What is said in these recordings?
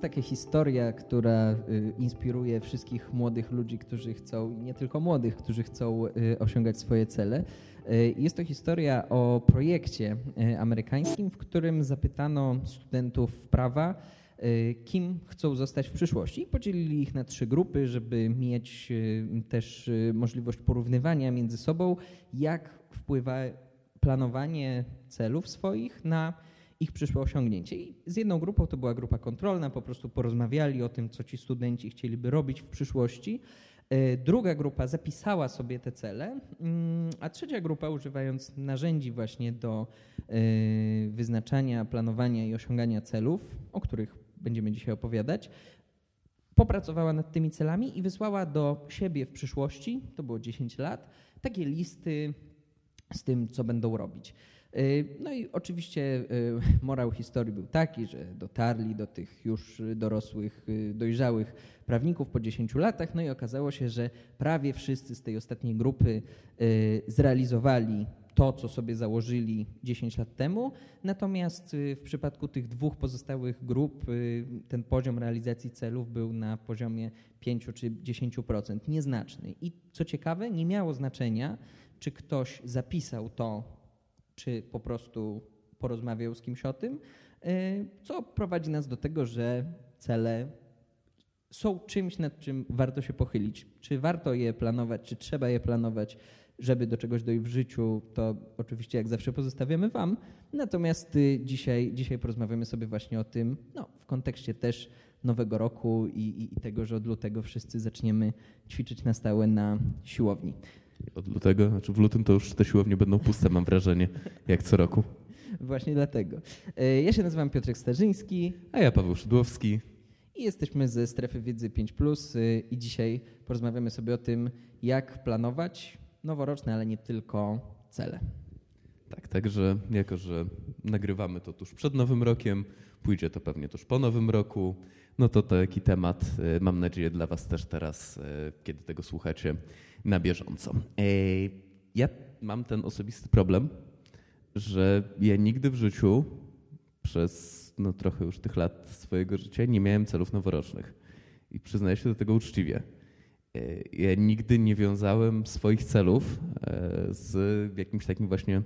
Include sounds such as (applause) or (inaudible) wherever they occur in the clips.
jest taka historia, która inspiruje wszystkich młodych ludzi, którzy chcą, nie tylko młodych, którzy chcą osiągać swoje cele. Jest to historia o projekcie amerykańskim, w którym zapytano studentów prawa, kim chcą zostać w przyszłości. Podzielili ich na trzy grupy, żeby mieć też możliwość porównywania między sobą, jak wpływa planowanie celów swoich na ich przyszłe osiągnięcie. I z jedną grupą to była grupa kontrolna, po prostu porozmawiali o tym, co ci studenci chcieliby robić w przyszłości. E, druga grupa zapisała sobie te cele, mm, a trzecia grupa, używając narzędzi właśnie do e, wyznaczania, planowania i osiągania celów, o których będziemy dzisiaj opowiadać, popracowała nad tymi celami i wysłała do siebie w przyszłości, to było 10 lat, takie listy z tym, co będą robić. Y, no i oczywiście y, morał historii był taki, że dotarli do tych już dorosłych, y, dojrzałych prawników po 10 latach, no i okazało się, że prawie wszyscy z tej ostatniej grupy zrealizowali to, co sobie założyli 10 lat temu. Natomiast w przypadku tych dwóch pozostałych grup ten poziom realizacji celów był na poziomie 5 czy 10%, nieznaczny. I co ciekawe, nie miało znaczenia, czy ktoś zapisał to czy po prostu porozmawiał z kimś o tym, e, co prowadzi nas do tego, że cele są czymś, nad czym warto się pochylić. Czy warto je planować, czy trzeba je planować, żeby do czegoś dojść w życiu, to oczywiście jak zawsze pozostawiamy Wam. Natomiast y, dzisiaj, dzisiaj porozmawiamy sobie właśnie o tym no, w kontekście też nowego roku i, i, i tego, że od lutego wszyscy zaczniemy ćwiczyć na stałe na siłowni. Od lutego, znaczy w lutym to już te siłownie będą puste, mam wrażenie, jak co roku. Właśnie dlatego. E, ja się nazywam Piotrek Starzyński. A ja Paweł Szydłowski. I jesteśmy ze Strefy Wiedzy 5 e, i dzisiaj porozmawiamy sobie o tym, jak planować noworoczne, ale nie tylko cele. Tak, także jako, że nagrywamy to tuż przed Nowym Rokiem, pójdzie to pewnie tuż po Nowym Roku, no to taki temat, e, mam nadzieję, dla Was też teraz, kiedy tego słuchacie, na bieżąco. E, ja mam ten osobisty problem, że ja nigdy w życiu przez no, trochę już tych lat swojego życia nie miałem celów noworocznych. I przyznaję się do tego uczciwie. E, ja nigdy nie wiązałem swoich celów e, z jakimś takim właśnie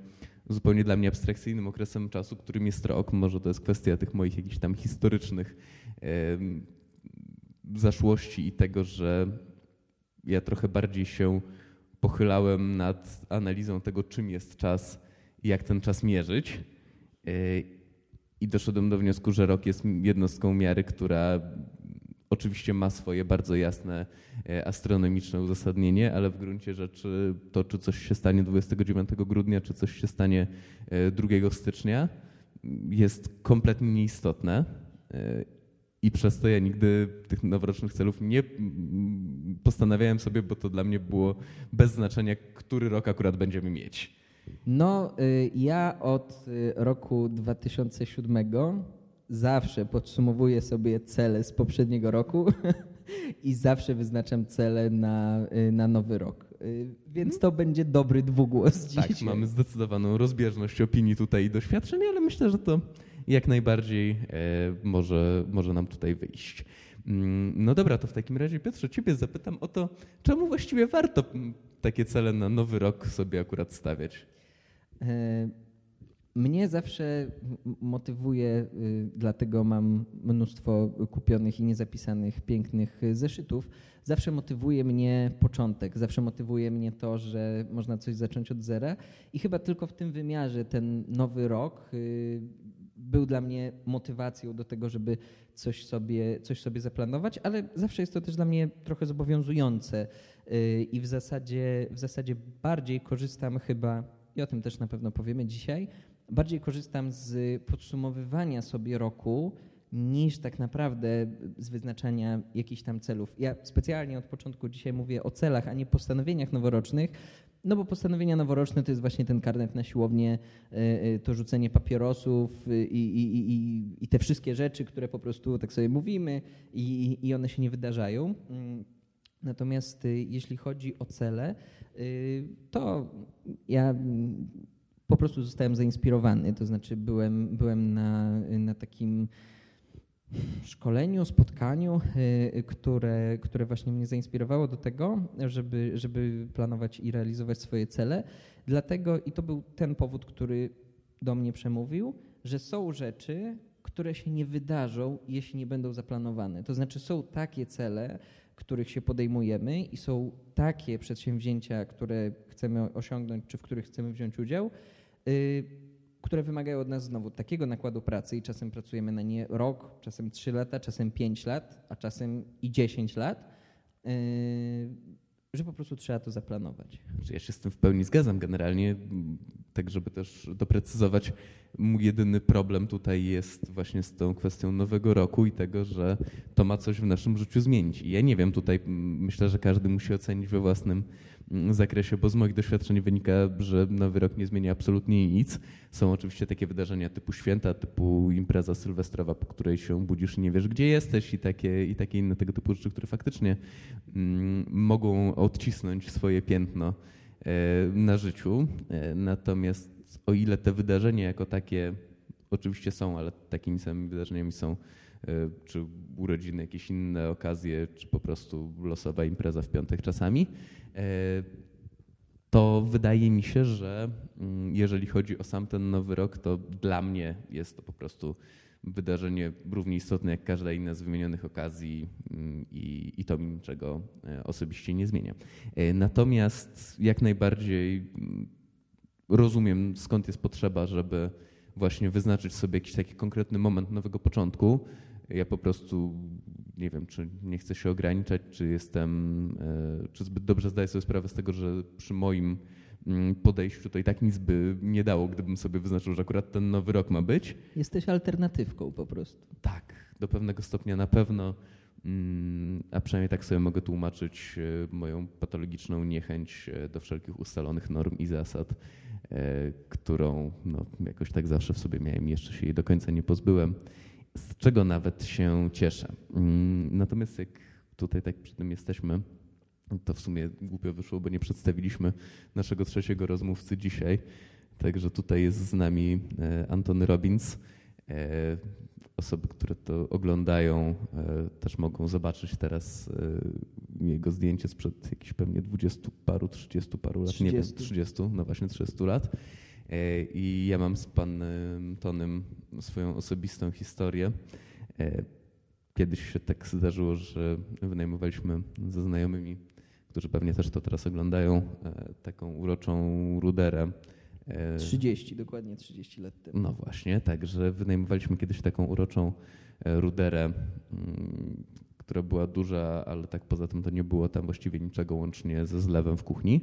zupełnie dla mnie abstrakcyjnym okresem czasu, którym jest rok. Może to jest kwestia tych moich jakichś tam historycznych zaszłości i tego, że ja trochę bardziej się pochylałem nad analizą tego, czym jest czas i jak ten czas mierzyć. E, I doszedłem do wniosku, że rok jest jednostką miary, która oczywiście ma swoje bardzo jasne e, astronomiczne uzasadnienie, ale w gruncie rzeczy to, czy coś się stanie 29 grudnia, czy coś się stanie 2 e, stycznia, jest kompletnie nieistotne. I przez to ja nigdy tych noworocznych celów nie postanawiałem sobie, bo to dla mnie było bez znaczenia, który rok akurat będziemy mieć. No, y, ja od y, roku 2007 zawsze podsumowuję sobie cele z poprzedniego roku (laughs) i zawsze wyznaczam cele na, y, na nowy rok. Więc to będzie dobry dwugłos dzisiaj. Tak, mamy zdecydowaną rozbieżność opinii tutaj i doświadczeń, ale myślę, że to jak najbardziej e, może, może nam tutaj wyjść. Mm, no dobra, to w takim razie Piotrze, ciebie zapytam o to, czemu właściwie warto takie cele na nowy rok sobie akurat stawiać? E, mnie zawsze motywuje, y, dlatego mam mnóstwo kupionych i niezapisanych pięknych zeszytów. Zawsze motywuje mnie początek, zawsze motywuje mnie to, że można coś zacząć od zera. I chyba tylko w tym wymiarze ten nowy rok y, był dla mnie motywacją do tego, żeby coś sobie, coś sobie zaplanować, ale zawsze jest to też dla mnie trochę zobowiązujące y, i w zasadzie, w zasadzie bardziej korzystam chyba, i o tym też na pewno powiemy dzisiaj, bardziej korzystam z podsumowywania sobie roku niż tak naprawdę z wyznaczania jakichś tam celów. Ja specjalnie od początku dzisiaj mówię o celach, a nie postanowieniach noworocznych, no bo postanowienia noworoczne to jest właśnie ten karnet na siłownię, e, e, to rzucenie papierosów i, i, i, i te wszystkie rzeczy, które po prostu tak sobie mówimy i, i one się nie wydarzają. Mm. Natomiast jeśli chodzi o cele, to ja po prostu zostałem zainspirowany, to znaczy byłem, byłem na, na takim szkoleniu, spotkaniu, które, które właśnie mnie zainspirowało do tego, żeby, żeby planować i realizować swoje cele. Dlatego i to był ten powód, który do mnie przemówił, że są rzeczy, które się nie wydarzą, jeśli nie będą zaplanowane. To znaczy są takie cele, których się podejmujemy i są takie przedsięwzięcia, które chcemy osiągnąć, czy w których chcemy wziąć udział, y, które wymagają od nas znowu takiego nakładu pracy i czasem pracujemy na nie rok, czasem trzy lata, czasem pięć lat, a czasem i dziesięć lat, y, że po prostu trzeba to zaplanować. Ja się z tym w pełni zgadzam generalnie, tak żeby też doprecyzować. Mój jedyny problem tutaj jest właśnie z tą kwestią nowego roku i tego, że to ma coś w naszym życiu zmienić. I ja nie wiem, tutaj myślę, że każdy musi ocenić we własnym zakresie, bo z moich doświadczeń wynika, że nowy rok nie zmienia absolutnie nic. Są oczywiście takie wydarzenia typu święta, typu impreza sylwestrowa, po której się budzisz i nie wiesz, gdzie jesteś i takie, i takie inne tego typu rzeczy, które faktycznie mm, mogą odcisnąć swoje piętno e, na życiu. E, natomiast o ile te wydarzenia jako takie oczywiście są, ale takimi samymi wydarzeniami są e, czy urodziny, jakieś inne okazje, czy po prostu losowa impreza w piątek czasami, to wydaje mi się, że mm, jeżeli chodzi o sam ten nowy rok, to dla mnie jest to po prostu wydarzenie równie istotne jak każda inna z wymienionych okazji mm, i, i to mi niczego e, osobiście nie zmienia. E, natomiast jak najbardziej mm, rozumiem, skąd jest potrzeba, żeby właśnie wyznaczyć sobie jakiś taki konkretny moment nowego początku. Ja po prostu nie wiem, czy nie chcę się ograniczać, czy jestem, e, czy zbyt dobrze zdaję sobie sprawę z tego, że przy moim mm, podejściu to i tak nic by nie dało, gdybym sobie wyznaczył, że akurat ten nowy rok ma być. Jesteś alternatywką po prostu. Tak, do pewnego stopnia na pewno, mm, a przynajmniej tak sobie mogę tłumaczyć e, moją patologiczną niechęć e, do wszelkich ustalonych norm i zasad, którą no, jakoś tak zawsze w sobie miałem i jeszcze się jej do końca nie pozbyłem z czego nawet się cieszę. Mm, natomiast jak tutaj tak przy tym jesteśmy, to w sumie głupio wyszło, bo nie przedstawiliśmy naszego trzeciego rozmówcy dzisiaj. Także tutaj jest z nami e, Antony Robbins. E, osoby, które to oglądają, e, też mogą zobaczyć teraz jego zdjęcie sprzed jakichś pewnie dwudziestu paru, trzydziestu paru lat, 30. nie wiem, trzydziestu, no właśnie trzydziestu lat. E, I ja mam z panem Tonem swoją osobistą historię. E, kiedyś się tak zdarzyło, że wynajmowaliśmy ze znajomymi, którzy pewnie też to teraz oglądają, e, taką uroczą ruderę. 30, dokładnie 30 lat temu. No właśnie, także wynajmowaliśmy kiedyś taką uroczą ruderę, mm, która była duża, ale tak poza tym to nie było tam właściwie niczego łącznie ze zlewem w kuchni.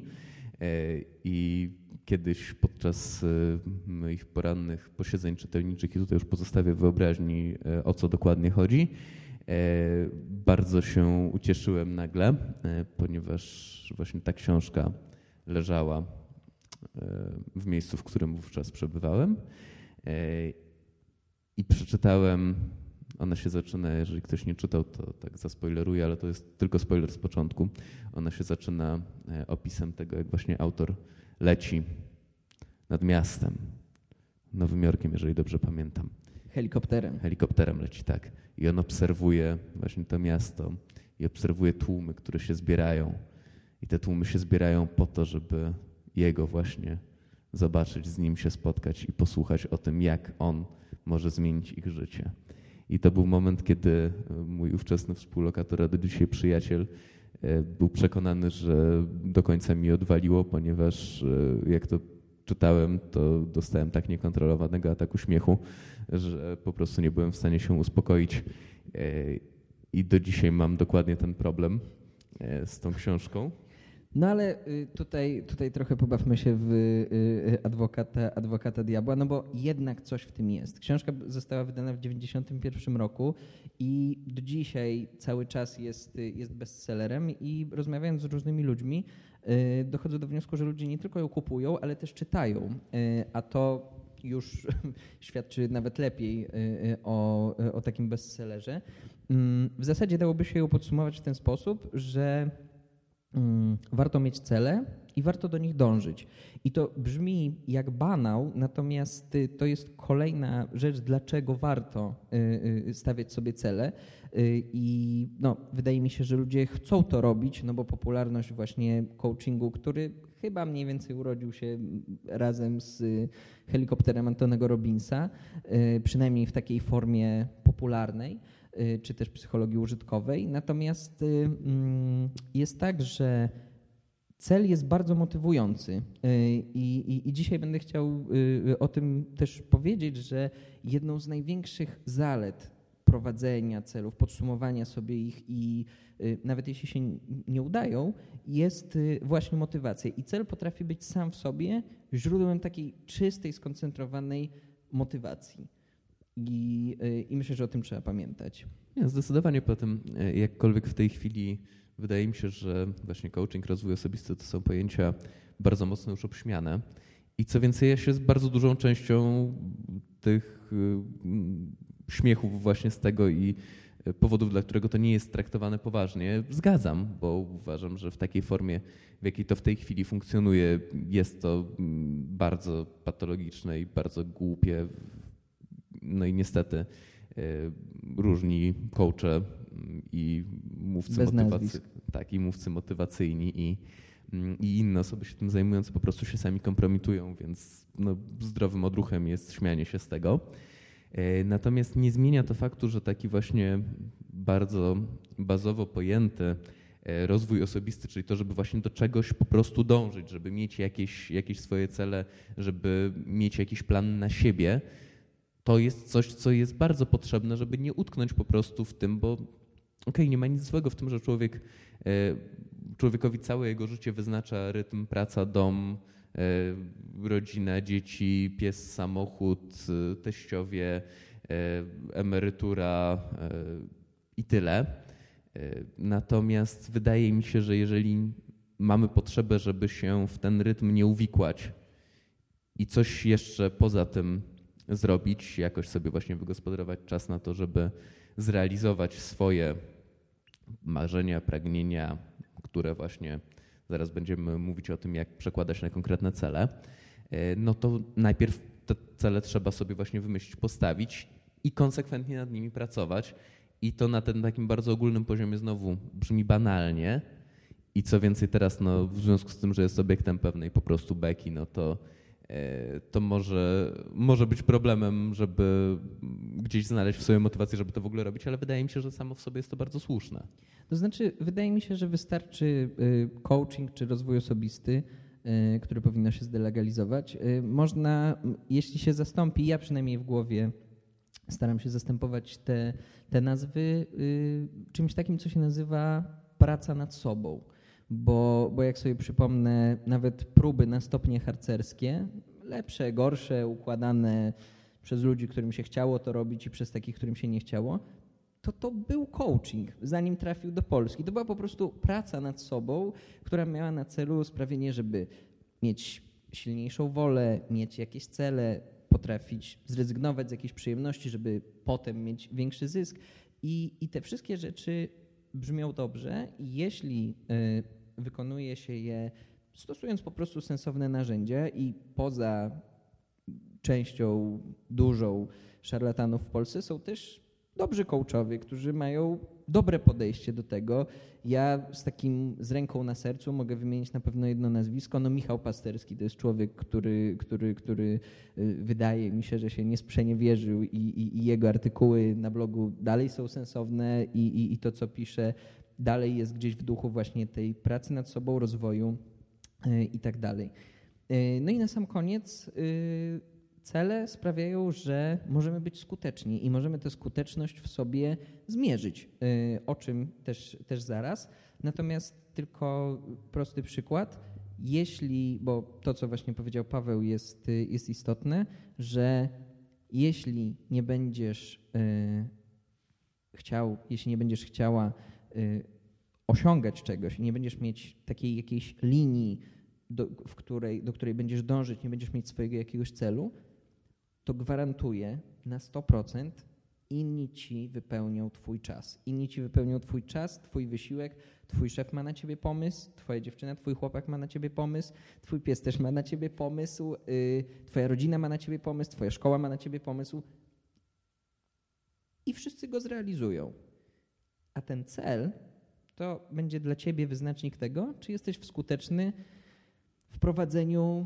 I kiedyś podczas y, moich porannych posiedzeń czytelniczych i tutaj już pozostawię wyobraźni, y, o co dokładnie chodzi. E, bardzo się ucieszyłem nagle, e, ponieważ właśnie ta książka leżała e, w miejscu, w którym wówczas przebywałem. I przeczytałem, ona się zaczyna, jeżeli ktoś nie czytał, to tak zaspoileruję, ale to jest tylko spoiler z początku. Ona się zaczyna opisem tego, jak właśnie autor leci nad miastem, Nowym Jorkiem, jeżeli dobrze pamiętam. Helikopterem. Helikopterem leci, tak. I on obserwuje właśnie to miasto i obserwuje tłumy, które się zbierają. I te tłumy się zbierają po to, żeby jego właśnie zobaczyć, z nim się spotkać i posłuchać o tym, jak on może zmienić ich życie. I to był moment, kiedy mój ówczesny współlokator, a do dzisiaj przyjaciel, był przekonany, że do końca mi odwaliło, ponieważ e, jak to czytałem, to dostałem tak niekontrolowanego ataku śmiechu, że po prostu nie byłem w stanie się uspokoić. E, I do dzisiaj mam dokładnie ten problem z tą książką. No ale y, tutaj, tutaj trochę pobawmy się w y, y, adwokata, adwokata diabła, no bo jednak coś w tym jest. Książka została wydana w 1991 roku i do dzisiaj cały czas jest, jest bestsellerem i rozmawiając z różnymi ludźmi dochodzę do wniosku, że ludzie nie tylko ją kupują, ale też czytają, a to już (laughs) świadczy nawet lepiej o, o takim bestsellerze. Mm, w zasadzie dałoby się ją podsumować w ten sposób, że warto mieć cele i warto do nich dążyć. I to brzmi jak banał, natomiast y, to jest kolejna rzecz, dlaczego warto y, y, stawiać sobie cele. I no, wydaje mi się, że ludzie chcą to robić, no bo popularność właśnie coachingu, który chyba mniej więcej urodził się razem z helikopterem Antonego Robinsa, przynajmniej w takiej formie popularnej czy też psychologii użytkowej. Natomiast mm, jest tak, że cel jest bardzo motywujący y, I, i, i, dzisiaj będę chciał y, o tym też powiedzieć, że jedną z największych zalet prowadzenia celów, podsumowania sobie ich i y, nawet jeśli się nie udają, jest właśnie motywacja. I cel potrafi być sam w sobie źródłem takiej czystej, skoncentrowanej motywacji. I, i myślę, że o tym trzeba pamiętać. Zdecydowanie po tym, jakkolwiek w tej chwili Wydaje mi się, że właśnie coaching, rozwój osobisty to są pojęcia bardzo mocno już obśmiane. I co więcej, ja się z bardzo dużą częścią tych y, śmiechów właśnie z tego i powodów, dla którego to nie jest traktowane poważnie, zgadzam, bo uważam, że w takiej formie, w jakiej to w tej chwili funkcjonuje, jest to bardzo patologiczne i bardzo głupie. No i niestety y, różni coache i mówcy, motywacy, tak, i mówcy motywacyjni i, i inne osoby się tym zajmujące po prostu się sami kompromitują, więc no, zdrowym odruchem jest śmianie się z tego. E, natomiast nie zmienia to faktu, że taki właśnie bardzo bazowo pojęty e, rozwój osobisty, czyli to, żeby właśnie do czegoś po prostu dążyć, żeby mieć jakieś, jakieś swoje cele, żeby mieć jakiś plan na siebie, to jest coś, co jest bardzo potrzebne, żeby nie utknąć po prostu w tym, bo okay, nie ma nic złego w tym, że człowiek, e, człowiekowi całe jego życie wyznacza rytm praca, dom, e, rodzina, dzieci, pies, samochód, e, teściowie, emerytura i tyle. Natomiast wydaje mi się, że jeżeli mamy potrzebę, żeby się w ten rytm nie uwikłać i coś jeszcze poza tym zrobić, jakoś sobie właśnie wygospodarować czas na to, żeby zrealizować swoje marzenia, pragnienia, które właśnie zaraz będziemy mówić o tym, jak przekładać na konkretne cele, e, no to najpierw te cele trzeba sobie właśnie wymyślić, postawić i konsekwentnie nad nimi pracować. I to na tym takim bardzo ogólnym poziomie znowu brzmi banalnie. I co więcej teraz, no, w związku z tym, że jest obiektem pewnej po prostu beki, no to to może, może być problemem, żeby gdzieś znaleźć w sobie motywację, żeby to w ogóle robić, ale wydaje mi się, że samo w sobie jest to bardzo słuszne. To znaczy, wydaje mi się, że wystarczy y, coaching czy rozwój osobisty, y, który powinno się zdelegalizować. Y, można, jeśli się zastąpi, ja przynajmniej w głowie staram się zastępować te, te nazwy czymś takim, co się nazywa praca nad sobą bo, bo jak sobie przypomnę, nawet próby na stopnie harcerskie, lepsze, gorsze, układane przez ludzi, którym się chciało to robić i przez takich, którym się nie chciało, to to był coaching, zanim trafił do Polski. To była po prostu praca nad sobą, która miała na celu sprawienie, żeby mieć silniejszą wolę, mieć jakieś cele, potrafić zrezygnować z jakiejś przyjemności, żeby potem mieć większy zysk. I, i te wszystkie rzeczy brzmią dobrze, jeśli y, wykonuje się je stosując po prostu sensowne narzędzia i poza częścią dużą szarlatanów w Polsce są też dobrzy coachowie, którzy mają dobre podejście do tego. Ja z takim, z ręką na sercu mogę wymienić na pewno jedno nazwisko. No Michał Pasterski to jest człowiek, który, który, który y, wydaje mi się, że się nie sprzeniewierzył i, i, i jego artykuły na blogu dalej są sensowne i, i, i to, co pisze, dalej jest gdzieś w duchu właśnie tej pracy nad sobą, rozwoju y, i tak dalej. Y, no i na sam koniec y, cele sprawiają, że możemy być skuteczni i możemy tę skuteczność w sobie zmierzyć, o czym też, też zaraz. Natomiast tylko prosty przykład. Jeśli, bo to, co właśnie powiedział Paweł, jest, jest istotne, że jeśli nie będziesz chciał, jeśli nie będziesz chciała osiągać czegoś i nie będziesz mieć takiej jakiejś linii, do, w której, do której będziesz dążyć, nie będziesz mieć swojego jakiegoś celu, to gwarantuję na 100%, inni ci wypełnią Twój czas. Inni ci wypełnią Twój czas, Twój wysiłek, Twój szef ma na Ciebie pomysł, Twoja dziewczyna, Twój chłopak ma na Ciebie pomysł, Twój pies też ma na Ciebie pomysł, yy, Twoja rodzina ma na Ciebie pomysł, Twoja szkoła ma na Ciebie pomysł. I wszyscy go zrealizują. A ten cel to będzie dla Ciebie wyznacznik tego, czy jesteś skuteczny w prowadzeniu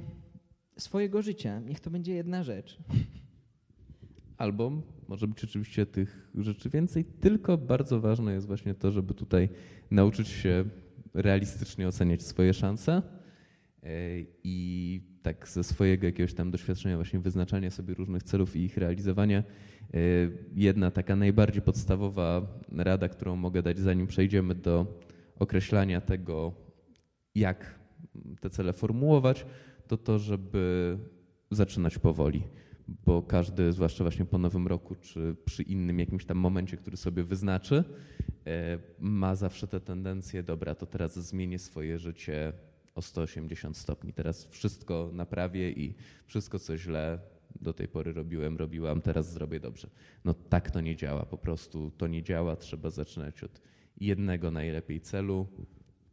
swojego życia. Niech to będzie jedna rzecz. Albo może być oczywiście tych rzeczy więcej, tylko bardzo ważne jest właśnie to, żeby tutaj nauczyć się realistycznie oceniać swoje szanse e, i tak ze swojego jakiegoś tam doświadczenia właśnie wyznaczania sobie różnych celów i ich realizowania. E, jedna taka najbardziej podstawowa rada, którą mogę dać zanim przejdziemy do określania tego, jak te cele formułować, to to, żeby zaczynać powoli bo każdy, zwłaszcza właśnie po nowym roku, czy przy innym jakimś tam momencie, który sobie wyznaczy, e, ma zawsze tę tendencję, dobra, to teraz zmienię swoje życie o 180 stopni. Teraz wszystko naprawię i wszystko, co źle do tej pory robiłem, robiłam, teraz zrobię dobrze. No tak to nie działa, po prostu to nie działa. Trzeba zaczynać od jednego najlepiej celu,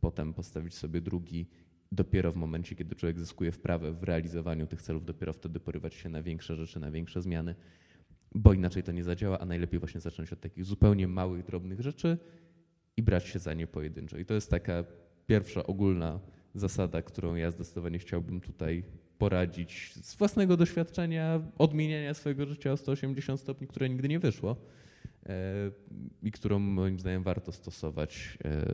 potem postawić sobie drugi dopiero w momencie, kiedy człowiek zyskuje wprawę w realizowaniu tych celów, dopiero wtedy porywać się na większe rzeczy, na większe zmiany, bo inaczej to nie zadziała, a najlepiej właśnie zacząć od takich zupełnie małych, drobnych rzeczy i brać się za nie pojedynczo. I to jest taka pierwsza ogólna zasada, którą ja zdecydowanie chciałbym tutaj poradzić z własnego doświadczenia, odmieniania swojego życia o 180 stopni, które nigdy nie wyszło e, i którą moim zdaniem warto stosować e,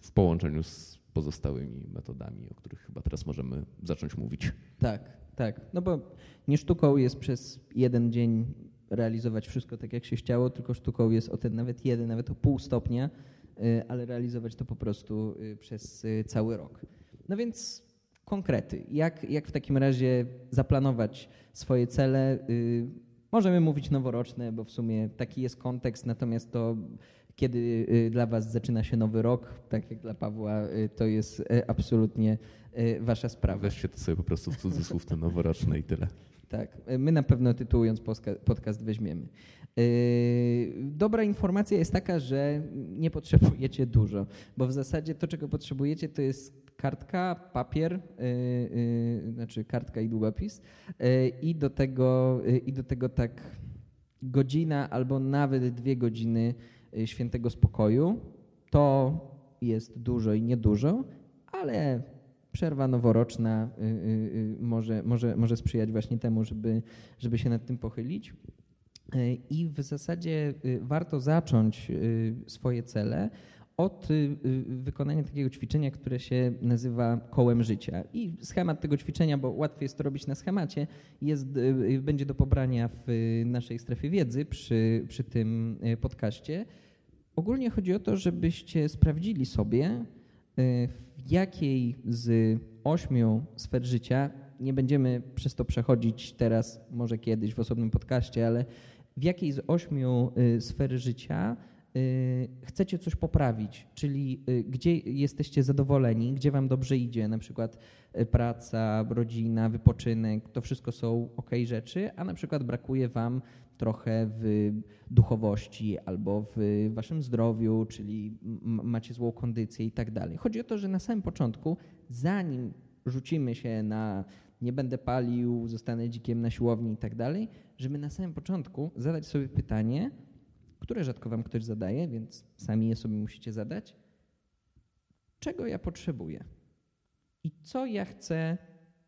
w połączeniu z pozostałymi metodami, o których chyba teraz możemy zacząć mówić. Tak, tak. No bo nie sztuką jest przez jeden dzień realizować wszystko tak, jak się chciało, tylko sztuką jest o ten nawet jeden, nawet o pół stopnia, y, ale realizować to po prostu przez cały rok. No więc konkrety. Jak, jak w takim razie zaplanować swoje cele? Możemy mówić noworoczne, bo w sumie taki jest kontekst, natomiast to kiedy y, dla Was zaczyna się nowy rok, tak jak dla Pawła, y, to jest y, absolutnie Wasza sprawa. Weźcie to sobie po prostu w cudzysłów te noworoczne i tyle. Tak, my na pewno tytułując podcast weźmiemy. Dobra informacja jest taka, że nie potrzebujecie dużo, bo w zasadzie to, czego potrzebujecie, to jest kartka, papier, znaczy kartka i długopis i do tego, i do tego tak godzina albo nawet dwie godziny Y, świętego spokoju. To jest dużo i niedużo, ale przerwa noworoczna y, y, może, może, może sprzyjać właśnie temu, żeby, żeby się nad tym pochylić. I w zasadzie warto zacząć swoje cele od wykonania takiego ćwiczenia, które się nazywa kołem życia. I schemat tego ćwiczenia, bo łatwiej jest to robić na schemacie, jest, będzie do pobrania w naszej strefie wiedzy przy, przy tym podcaście. Ogólnie chodzi o to, żebyście sprawdzili sobie, y, w jakiej z ośmiu sfer życia, nie będziemy przez to przechodzić teraz, może kiedyś w osobnym podcaście, ale w jakiej z ośmiu y, sfer życia y, chcecie coś poprawić, czyli gdzie jesteście zadowoleni, gdzie wam dobrze idzie, na przykład praca, rodzina, wypoczynek, to wszystko są ok rzeczy, a na przykład brakuje wam trochę w duchowości albo w waszym zdrowiu, czyli macie złą kondycję i tak dalej. Chodzi o to, że na samym początku, zanim rzucimy się na nie będę palił, zostanę dzikiem na siłowni i tak dalej, żeby na samym początku zadać sobie pytanie, które rzadko wam ktoś zadaje, więc sami je sobie musicie zadać. Czego ja potrzebuję? I co ja chcę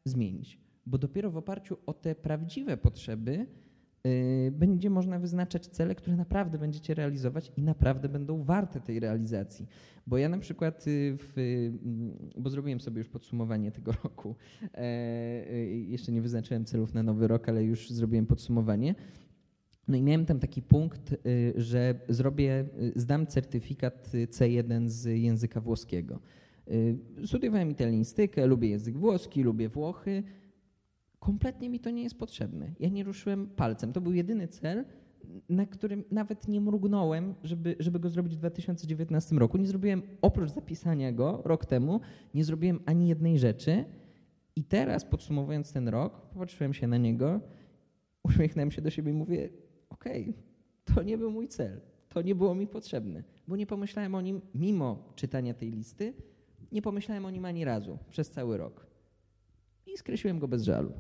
zmienić? Bo dopiero w oparciu o te prawdziwe potrzeby Y, będzie można wyznaczać cele, które naprawdę będziecie realizować i naprawdę będą warte tej realizacji. Bo ja na przykład, y, w, mm, bo zrobiłem sobie już podsumowanie tego (laughs) roku, e, y, jeszcze nie wyznaczyłem celów na nowy rok, ale już zrobiłem podsumowanie. No i miałem tam taki punkt, że zrobię, zdam certyfikat C1 z języka włoskiego. Studiowałem italianistykę, lubię język włoski, lubię Włochy, kompletnie mi to nie jest potrzebne. Ja nie ruszyłem palcem. To był jedyny cel, na którym nawet nie mrugnąłem, żeby, żeby go zrobić w 2019 roku. Nie zrobiłem, oprócz zapisania go rok temu, nie zrobiłem ani jednej rzeczy. I teraz, podsumowując ten rok, popatrzyłem się na niego, uśmiechnąłem się do siebie i mówię: Okej, okay, To nie był mój cel. To nie było mi potrzebne, bo nie pomyślałem o nim mimo czytania tej listy. Nie pomyślałem o nim ani razu przez cały rok. I skreśliłem go bez żalu.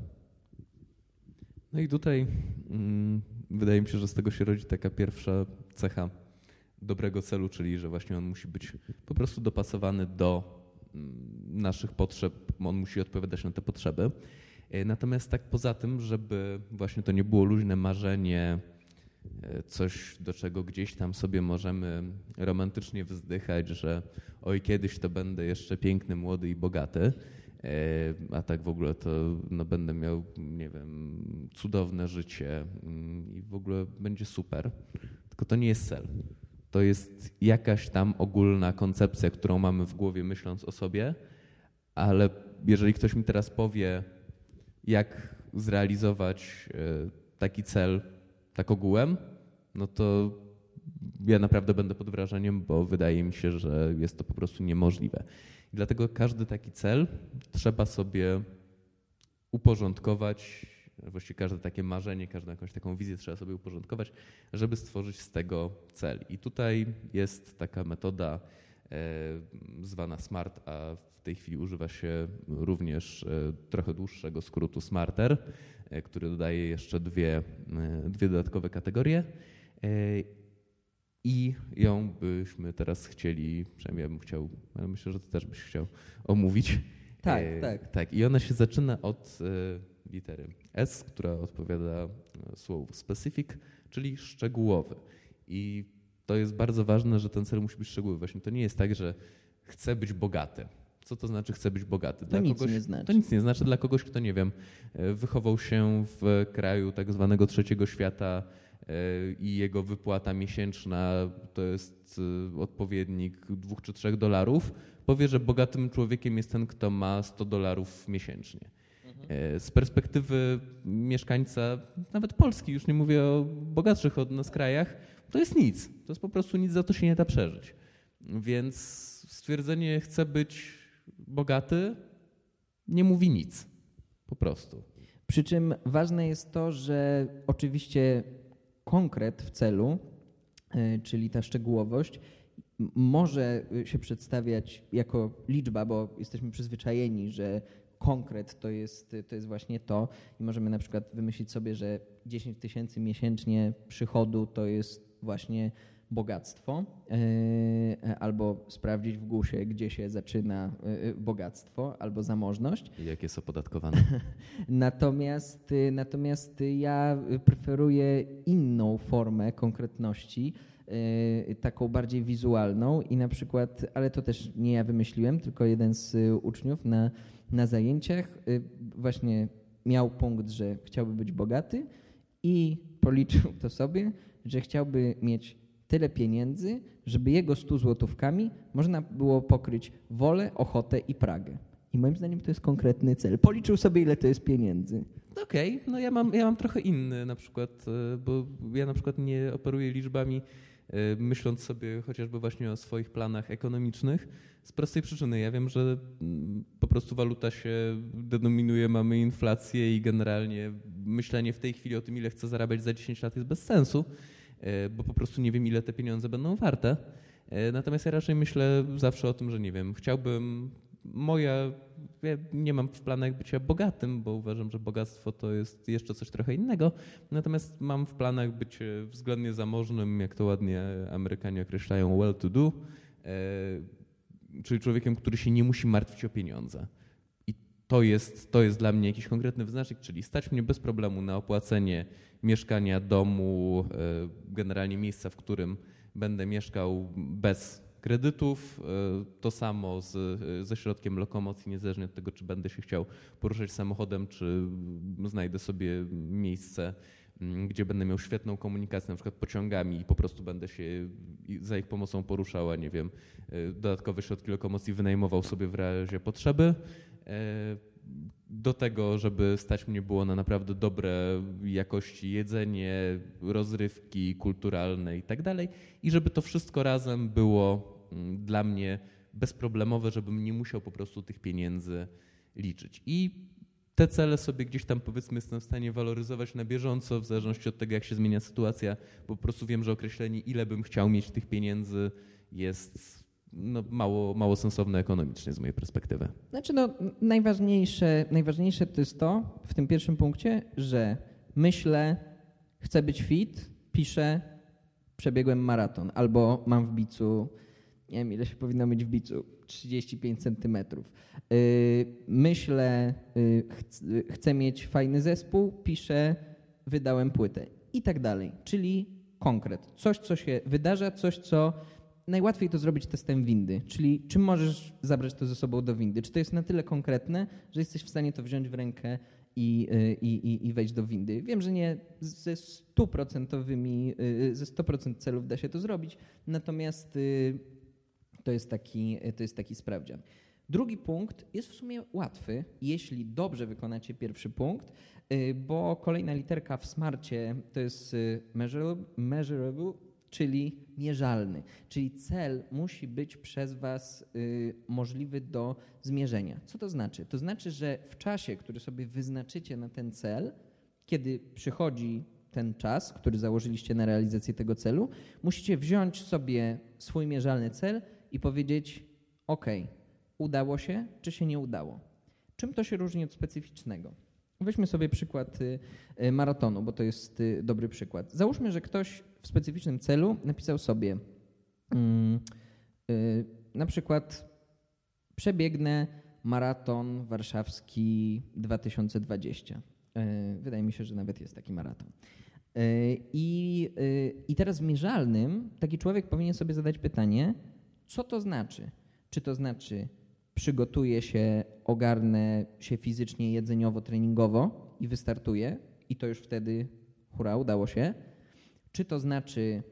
No i tutaj mm, wydaje mi się, że z tego się rodzi taka pierwsza cecha dobrego celu, czyli że właśnie on musi być po prostu dopasowany do mm, naszych potrzeb, on musi odpowiadać na te potrzeby. E, natomiast tak poza tym, żeby właśnie to nie było luźne marzenie, coś do czego gdzieś tam sobie możemy romantycznie wzdychać, że oj kiedyś to będę jeszcze piękny, młody i bogaty, E, a tak w ogóle to no, będę miał, nie wiem, cudowne życie mm, i w ogóle będzie super. Tylko to nie jest cel. To jest jakaś tam ogólna koncepcja, którą mamy w głowie myśląc o sobie, ale jeżeli ktoś mi teraz powie, jak zrealizować e, taki cel tak ogółem, no to ja naprawdę będę pod wrażeniem, bo wydaje mi się, że jest to po prostu niemożliwe. I dlatego każdy taki cel trzeba sobie uporządkować, właściwie każde takie marzenie, każdą jakąś taką wizję trzeba sobie uporządkować, żeby stworzyć z tego cel. I tutaj jest taka metoda zwana SMART, a w tej chwili używa się również e, trochę dłuższego skrótu SMARTER, e, który dodaje jeszcze dwie, dwie dodatkowe kategorie. I ją byśmy teraz chcieli, przynajmniej ja bym chciał, ale myślę, że ty też byś chciał omówić. Tak, e, tak. Tak, i ona się zaczyna od e, litery S, która odpowiada e, słowu specific, czyli szczegółowy. I to jest bardzo ważne, że ten cel musi być szczegółowy. Właśnie to nie jest tak, że chcę być bogaty. Co to znaczy chcę być bogaty? Dla to nic kogoś, nie znaczy. To nic nie znaczy dla kogoś, kto nie wiem, wychował się w kraju tak zwanego trzeciego świata, E, i jego wypłata miesięczna to jest e, odpowiednik dwóch czy trzech dolarów, powie, że bogatym człowiekiem jest ten, kto ma 100 dolarów miesięcznie. Mhm. E, z perspektywy mieszkańca, nawet Polski, już nie mówię o bogatszych od nas krajach, to jest nic. To jest po prostu nic, za to się nie da przeżyć. Więc stwierdzenie chcę być bogaty nie mówi nic. Po prostu. Przy czym ważne jest to, że oczywiście konkret w celu, e, czyli ta szczegółowość, może się przedstawiać jako liczba, bo jesteśmy przyzwyczajeni, że konkret to jest, to jest właśnie to i możemy na przykład wymyślić sobie, że 10 tysięcy miesięcznie przychodu to jest właśnie bogactwo, e, albo sprawdzić w GUSie, gdzie się zaczyna e, bogactwo albo zamożność. I jak jest opodatkowane. (laughs) natomiast, natomiast ja preferuję inną formę konkretności, e, taką bardziej wizualną i na przykład, ale to też nie ja wymyśliłem, tylko jeden z uczniów na, na zajęciach właśnie miał punkt, że chciałby być bogaty i policzył to sobie, że chciałby mieć tyle pieniędzy, żeby jego 100 złotówkami można było pokryć wolę, ochotę i pragę. I moim zdaniem to jest konkretny cel. Policzył sobie, ile to jest pieniędzy. Okej, okay. no ja mam, ja mam trochę inny na przykład, e, bo ja na przykład nie operuję liczbami, e, myśląc sobie chociażby właśnie o swoich planach ekonomicznych, z prostej przyczyny. Ja wiem, że mm, po prostu waluta się denominuje, mamy inflację i generalnie myślenie w tej chwili o tym, ile chcę zarabiać za 10 lat jest bez sensu. E, bo po prostu nie wiem, ile te pieniądze będą warte. E, natomiast ja raczej myślę zawsze o tym, że nie wiem, chciałbym moja, ja nie mam w planach bycia bogatym, bo uważam, że bogactwo to jest jeszcze coś trochę innego. Natomiast mam w planach bycie względnie zamożnym, jak to ładnie Amerykanie określają, well to do, e, czyli człowiekiem, który się nie musi martwić o pieniądze. To jest, to jest dla mnie jakiś konkretny wyznacznik, czyli stać mnie bez problemu na opłacenie mieszkania, domu, e, generalnie miejsca, w którym będę mieszkał bez kredytów. E, to samo z, ze środkiem lokomocji, niezależnie od tego, czy będę się chciał poruszać samochodem, czy znajdę sobie miejsce, gdzie będę miał świetną komunikację, na przykład pociągami i po prostu będę się za ich pomocą poruszał, a nie wiem, e, dodatkowe środki lokomocji wynajmował sobie w razie potrzeby do tego, żeby stać mnie było na naprawdę dobre jakości jedzenie, rozrywki kulturalne i tak dalej. I żeby to wszystko razem było mm, dla mnie bezproblemowe, żebym nie musiał po prostu tych pieniędzy liczyć. I te cele sobie gdzieś tam powiedzmy jestem w stanie waloryzować na bieżąco, w zależności od tego, jak się zmienia sytuacja. Po prostu wiem, że określenie, ile bym chciał mieć tych pieniędzy, jest no, mało, mało sensowne ekonomicznie z mojej perspektywy. Znaczy, no, najważniejsze, najważniejsze to jest to w tym pierwszym punkcie, że myślę, chcę być fit, piszę, przebiegłem maraton, albo mam w bicu, nie wiem ile się powinno mieć w bicu, 35 centymetrów. Y, myślę, y, chcę mieć fajny zespół, piszę, wydałem płytę i tak dalej. Czyli konkret. Coś, co się wydarza, coś, co najłatwiej to zrobić testem windy, czyli czy możesz zabrać to ze sobą do windy. Czy to jest na tyle konkretne, że jesteś w stanie to wziąć w rękę i, y, i, i, wejść do windy. Wiem, że nie ze stuprocentowymi, ze 100% celów da się to zrobić, natomiast to jest taki, to jest taki sprawdzian. Drugi punkt jest w sumie łatwy, jeśli dobrze wykonacie pierwszy punkt, y, bo kolejna literka w smarcie to jest y, measurable czyli mierzalny. Czyli cel musi być przez Was y, możliwy do zmierzenia. Co to znaczy? To znaczy, że w czasie, który sobie wyznaczycie na ten cel, kiedy przychodzi ten czas, który założyliście na realizację tego celu, musicie wziąć sobie swój mierzalny cel i powiedzieć: OK, udało się, czy się nie udało. Czym to się różni od specyficznego? Weźmy sobie przykład y, maratonu, bo to jest y, dobry przykład. Załóżmy, że ktoś w specyficznym celu napisał sobie mm, na przykład przebiegnę maraton warszawski 2020. Wydaje mi się, że nawet jest taki maraton. I, I teraz w mierzalnym taki człowiek powinien sobie zadać pytanie, co to znaczy? Czy to znaczy przygotuję się, ogarnę się fizycznie, jedzeniowo, treningowo i wystartuję i to już wtedy hura, udało się? Czy to znaczy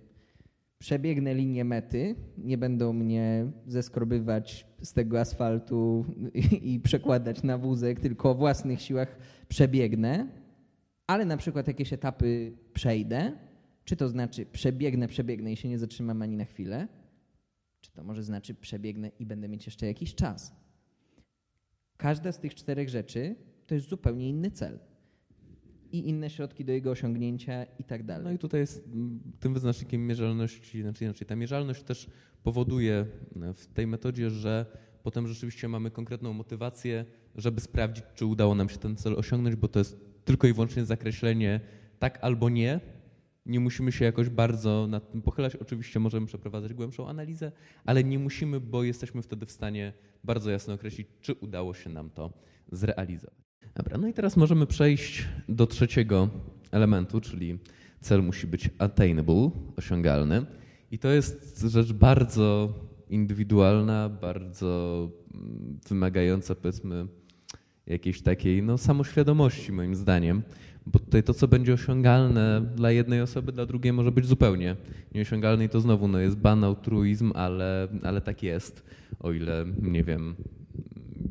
przebiegnę linię mety, nie będą mnie zeskrobywać z tego asfaltu i, przekładać na wózek, tylko o własnych siłach przebiegnę, ale na przykład jakieś etapy przejdę, czy to znaczy przebiegnę, przebiegnę i się nie zatrzymam ani na chwilę, czy to może znaczy przebiegnę i będę mieć jeszcze jakiś czas? Każda z tych czterech rzeczy to jest zupełnie inny cel. I inne środki do jego osiągnięcia i tak dalej. No i tutaj jest tym wyznacznikiem mierzalności, znaczy inaczej, ta mierzalność też powoduje w tej metodzie, że potem rzeczywiście mamy konkretną motywację, żeby sprawdzić, czy udało nam się ten cel osiągnąć, bo to jest tylko i wyłącznie zakreślenie tak albo nie, nie musimy się jakoś bardzo nad tym pochylać. Oczywiście możemy przeprowadzać głębszą analizę, ale nie musimy, bo jesteśmy wtedy w stanie bardzo jasno określić, czy udało się nam to zrealizować. Dobra, no i teraz możemy przejść do trzeciego elementu, czyli cel musi być attainable, osiągalny. I to jest rzecz bardzo indywidualna, bardzo mm, wymagająca powiedzmy jakiejś takiej no, samoświadomości moim zdaniem, bo tutaj to, co będzie osiągalne dla jednej osoby, dla drugiej może być zupełnie nieosiągalne i to znowu no, jest banał, truizm, ale, ale tak jest. O ile, nie wiem,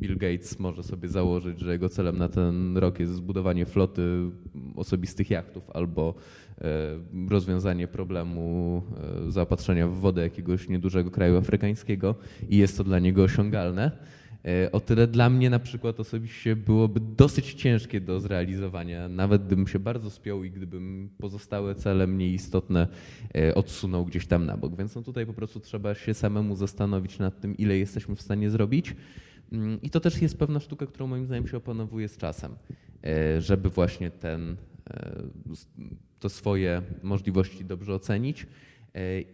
Bill Gates może sobie założyć, że jego celem na ten rok jest zbudowanie floty osobistych jachtów albo e, rozwiązanie problemu e, zaopatrzenia w wodę jakiegoś niedużego kraju afrykańskiego i jest to dla niego osiągalne E, o tyle dla mnie na przykład osobiście byłoby dosyć ciężkie do zrealizowania, nawet gdybym się bardzo spiął i gdybym pozostałe cele mniej istotne odsunął gdzieś tam na bok. Więc no tutaj po prostu trzeba się samemu zastanowić nad tym, ile jesteśmy w stanie zrobić. Mm, I to też jest pewna sztuka, którą moim zdaniem się opanowuje z czasem, e, żeby właśnie ten, to swoje możliwości dobrze ocenić.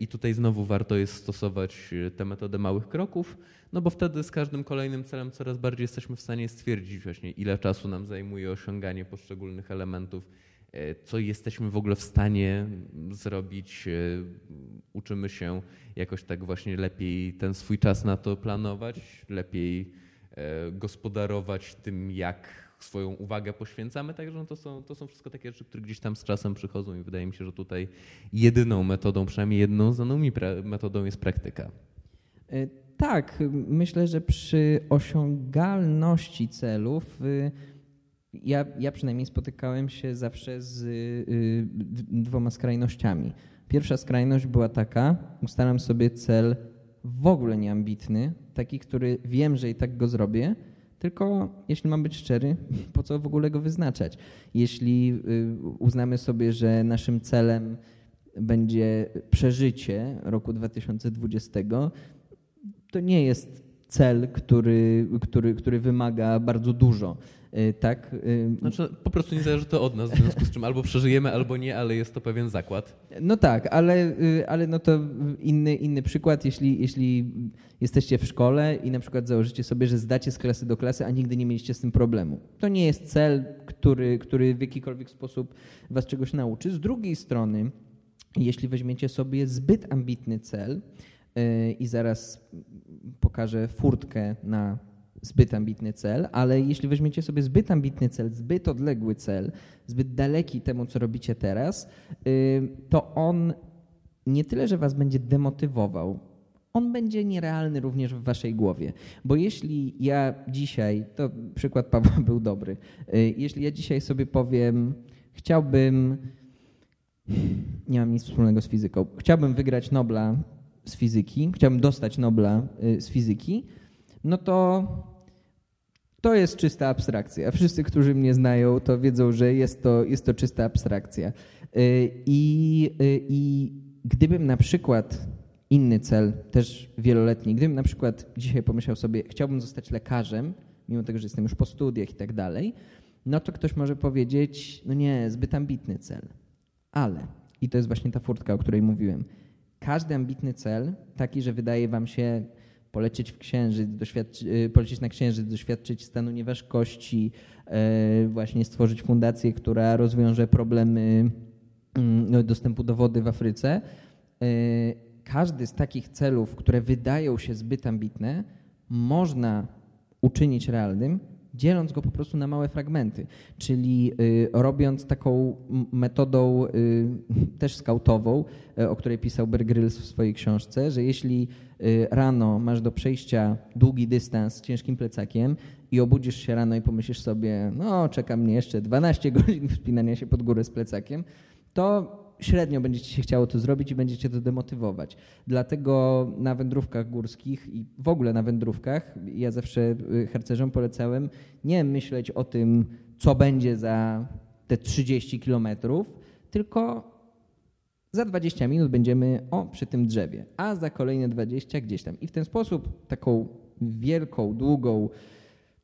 I tutaj znowu warto jest stosować tę metodę małych kroków, no bo wtedy z każdym kolejnym celem coraz bardziej jesteśmy w stanie stwierdzić właśnie, ile czasu nam zajmuje osiąganie poszczególnych elementów, e, co jesteśmy w ogóle w stanie zrobić. E, uczymy się jakoś tak właśnie lepiej ten swój czas na to planować, lepiej e, gospodarować tym, jak swoją uwagę poświęcamy. Także no to, są, to są wszystko takie rzeczy, które gdzieś tam z czasem przychodzą i wydaje mi się, że tutaj jedyną metodą, przynajmniej jedną znaną mi metodą jest praktyka. Tak, myślę, że przy osiągalności celów y, ja, ja przynajmniej spotykałem się zawsze z y, dwoma skrajnościami. Pierwsza skrajność była taka, ustalam sobie cel w ogóle nieambitny, taki, który wiem, że i tak go zrobię, Tylko jeśli mam być szczery, (laughs) po co w ogóle go wyznaczać? Jeśli y, uznamy sobie, że naszym celem będzie przeżycie roku 2020, to nie jest cel, który, który, który wymaga bardzo dużo. Y, tak? Y, znaczy, po prostu nie zależy to od nas, w związku z czym albo przeżyjemy, albo nie, ale jest to pewien zakład. No tak, ale, y, ale no to inny, inny przykład, jeśli, jeśli jesteście w szkole i na przykład założycie sobie, że zdacie z klasy do klasy, a nigdy nie mieliście z tym problemu. To nie jest cel, który, który w jakikolwiek sposób was czegoś nauczy. Z drugiej strony, jeśli weźmiecie sobie zbyt ambitny cel i zaraz pokażę furtkę na zbyt ambitny cel, ale jeśli weźmiecie sobie zbyt ambitny cel, zbyt odległy cel, zbyt daleki temu, co robicie teraz, to on nie tyle, że was będzie demotywował, on będzie nierealny również w waszej głowie. Bo jeśli ja dzisiaj, to przykład Pawła był dobry, y, jeśli ja dzisiaj sobie powiem, chciałbym, nie mam nic wspólnego z fizyką, chciałbym wygrać Nobla z fizyki, chciałbym dostać Nobla y, z fizyki, no to to jest czysta abstrakcja. Wszyscy, którzy mnie znają, to wiedzą, że jest to, jest to czysta abstrakcja. Y, I, y, I gdybym na przykład inny cel, też wieloletni, gdybym na przykład dzisiaj pomyślał sobie, chciałbym zostać lekarzem, mimo tego, że jestem już po studiach i tak dalej, no to ktoś może powiedzieć, no nie, zbyt ambitny cel. Ale, i to jest właśnie ta furtka, o której mówiłem, każdy ambitny cel, taki, że wydaje wam się polecieć w księżyc, y, polecieć na księżyc, doświadczyć stanu nieważkości, e, właśnie stworzyć fundację, która rozwiąże problemy mm, no, dostępu do wody w Afryce. E, każdy z takich celów, które wydają się zbyt ambitne, można uczynić realnym, dzieląc go po prostu na małe fragmenty, czyli y, robiąc taką metodą y, (laughs) też skautową, y, o której pisał Bear Grylls w swojej książce, że jeśli rano masz do przejścia długi dystans z ciężkim plecakiem i obudzisz się rano i pomyślisz sobie, no czeka mnie jeszcze 12 (laughs) godzin wspinania się pod górę z plecakiem, to średnio będzie ci się chciało to zrobić i będziecie to demotywować. Dlatego na wędrówkach górskich i w ogóle na wędrówkach ja zawsze y, harcerzom polecałem nie myśleć o tym, co będzie za te 30 kilometrów, tylko za 20 minut będziemy o przy tym drzewie, a za kolejne 20 gdzieś tam. I w ten sposób taką wielką, długą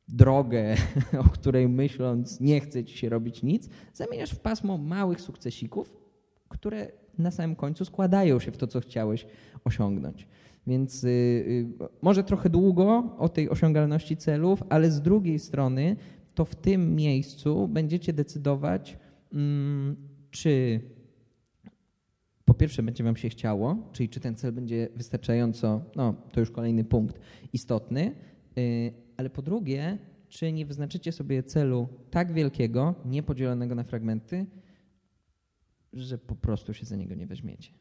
drogę, (laughs) o której myśląc nie chce ci się robić nic, zamieniasz w pasmo małych sukcesików, które na samym końcu składają się w to, co chciałeś osiągnąć. Więc y, y, może trochę długo o tej osiągalności celów, ale z drugiej strony to w tym miejscu będziecie decydować, mm, czy po pierwsze będzie Wam się chciało, czyli czy ten cel będzie wystarczająco, no to już kolejny punkt, istotny, y, ale po drugie, czy nie wyznaczycie sobie celu tak wielkiego, niepodzielonego na fragmenty, że po prostu się za niego nie weźmiecie.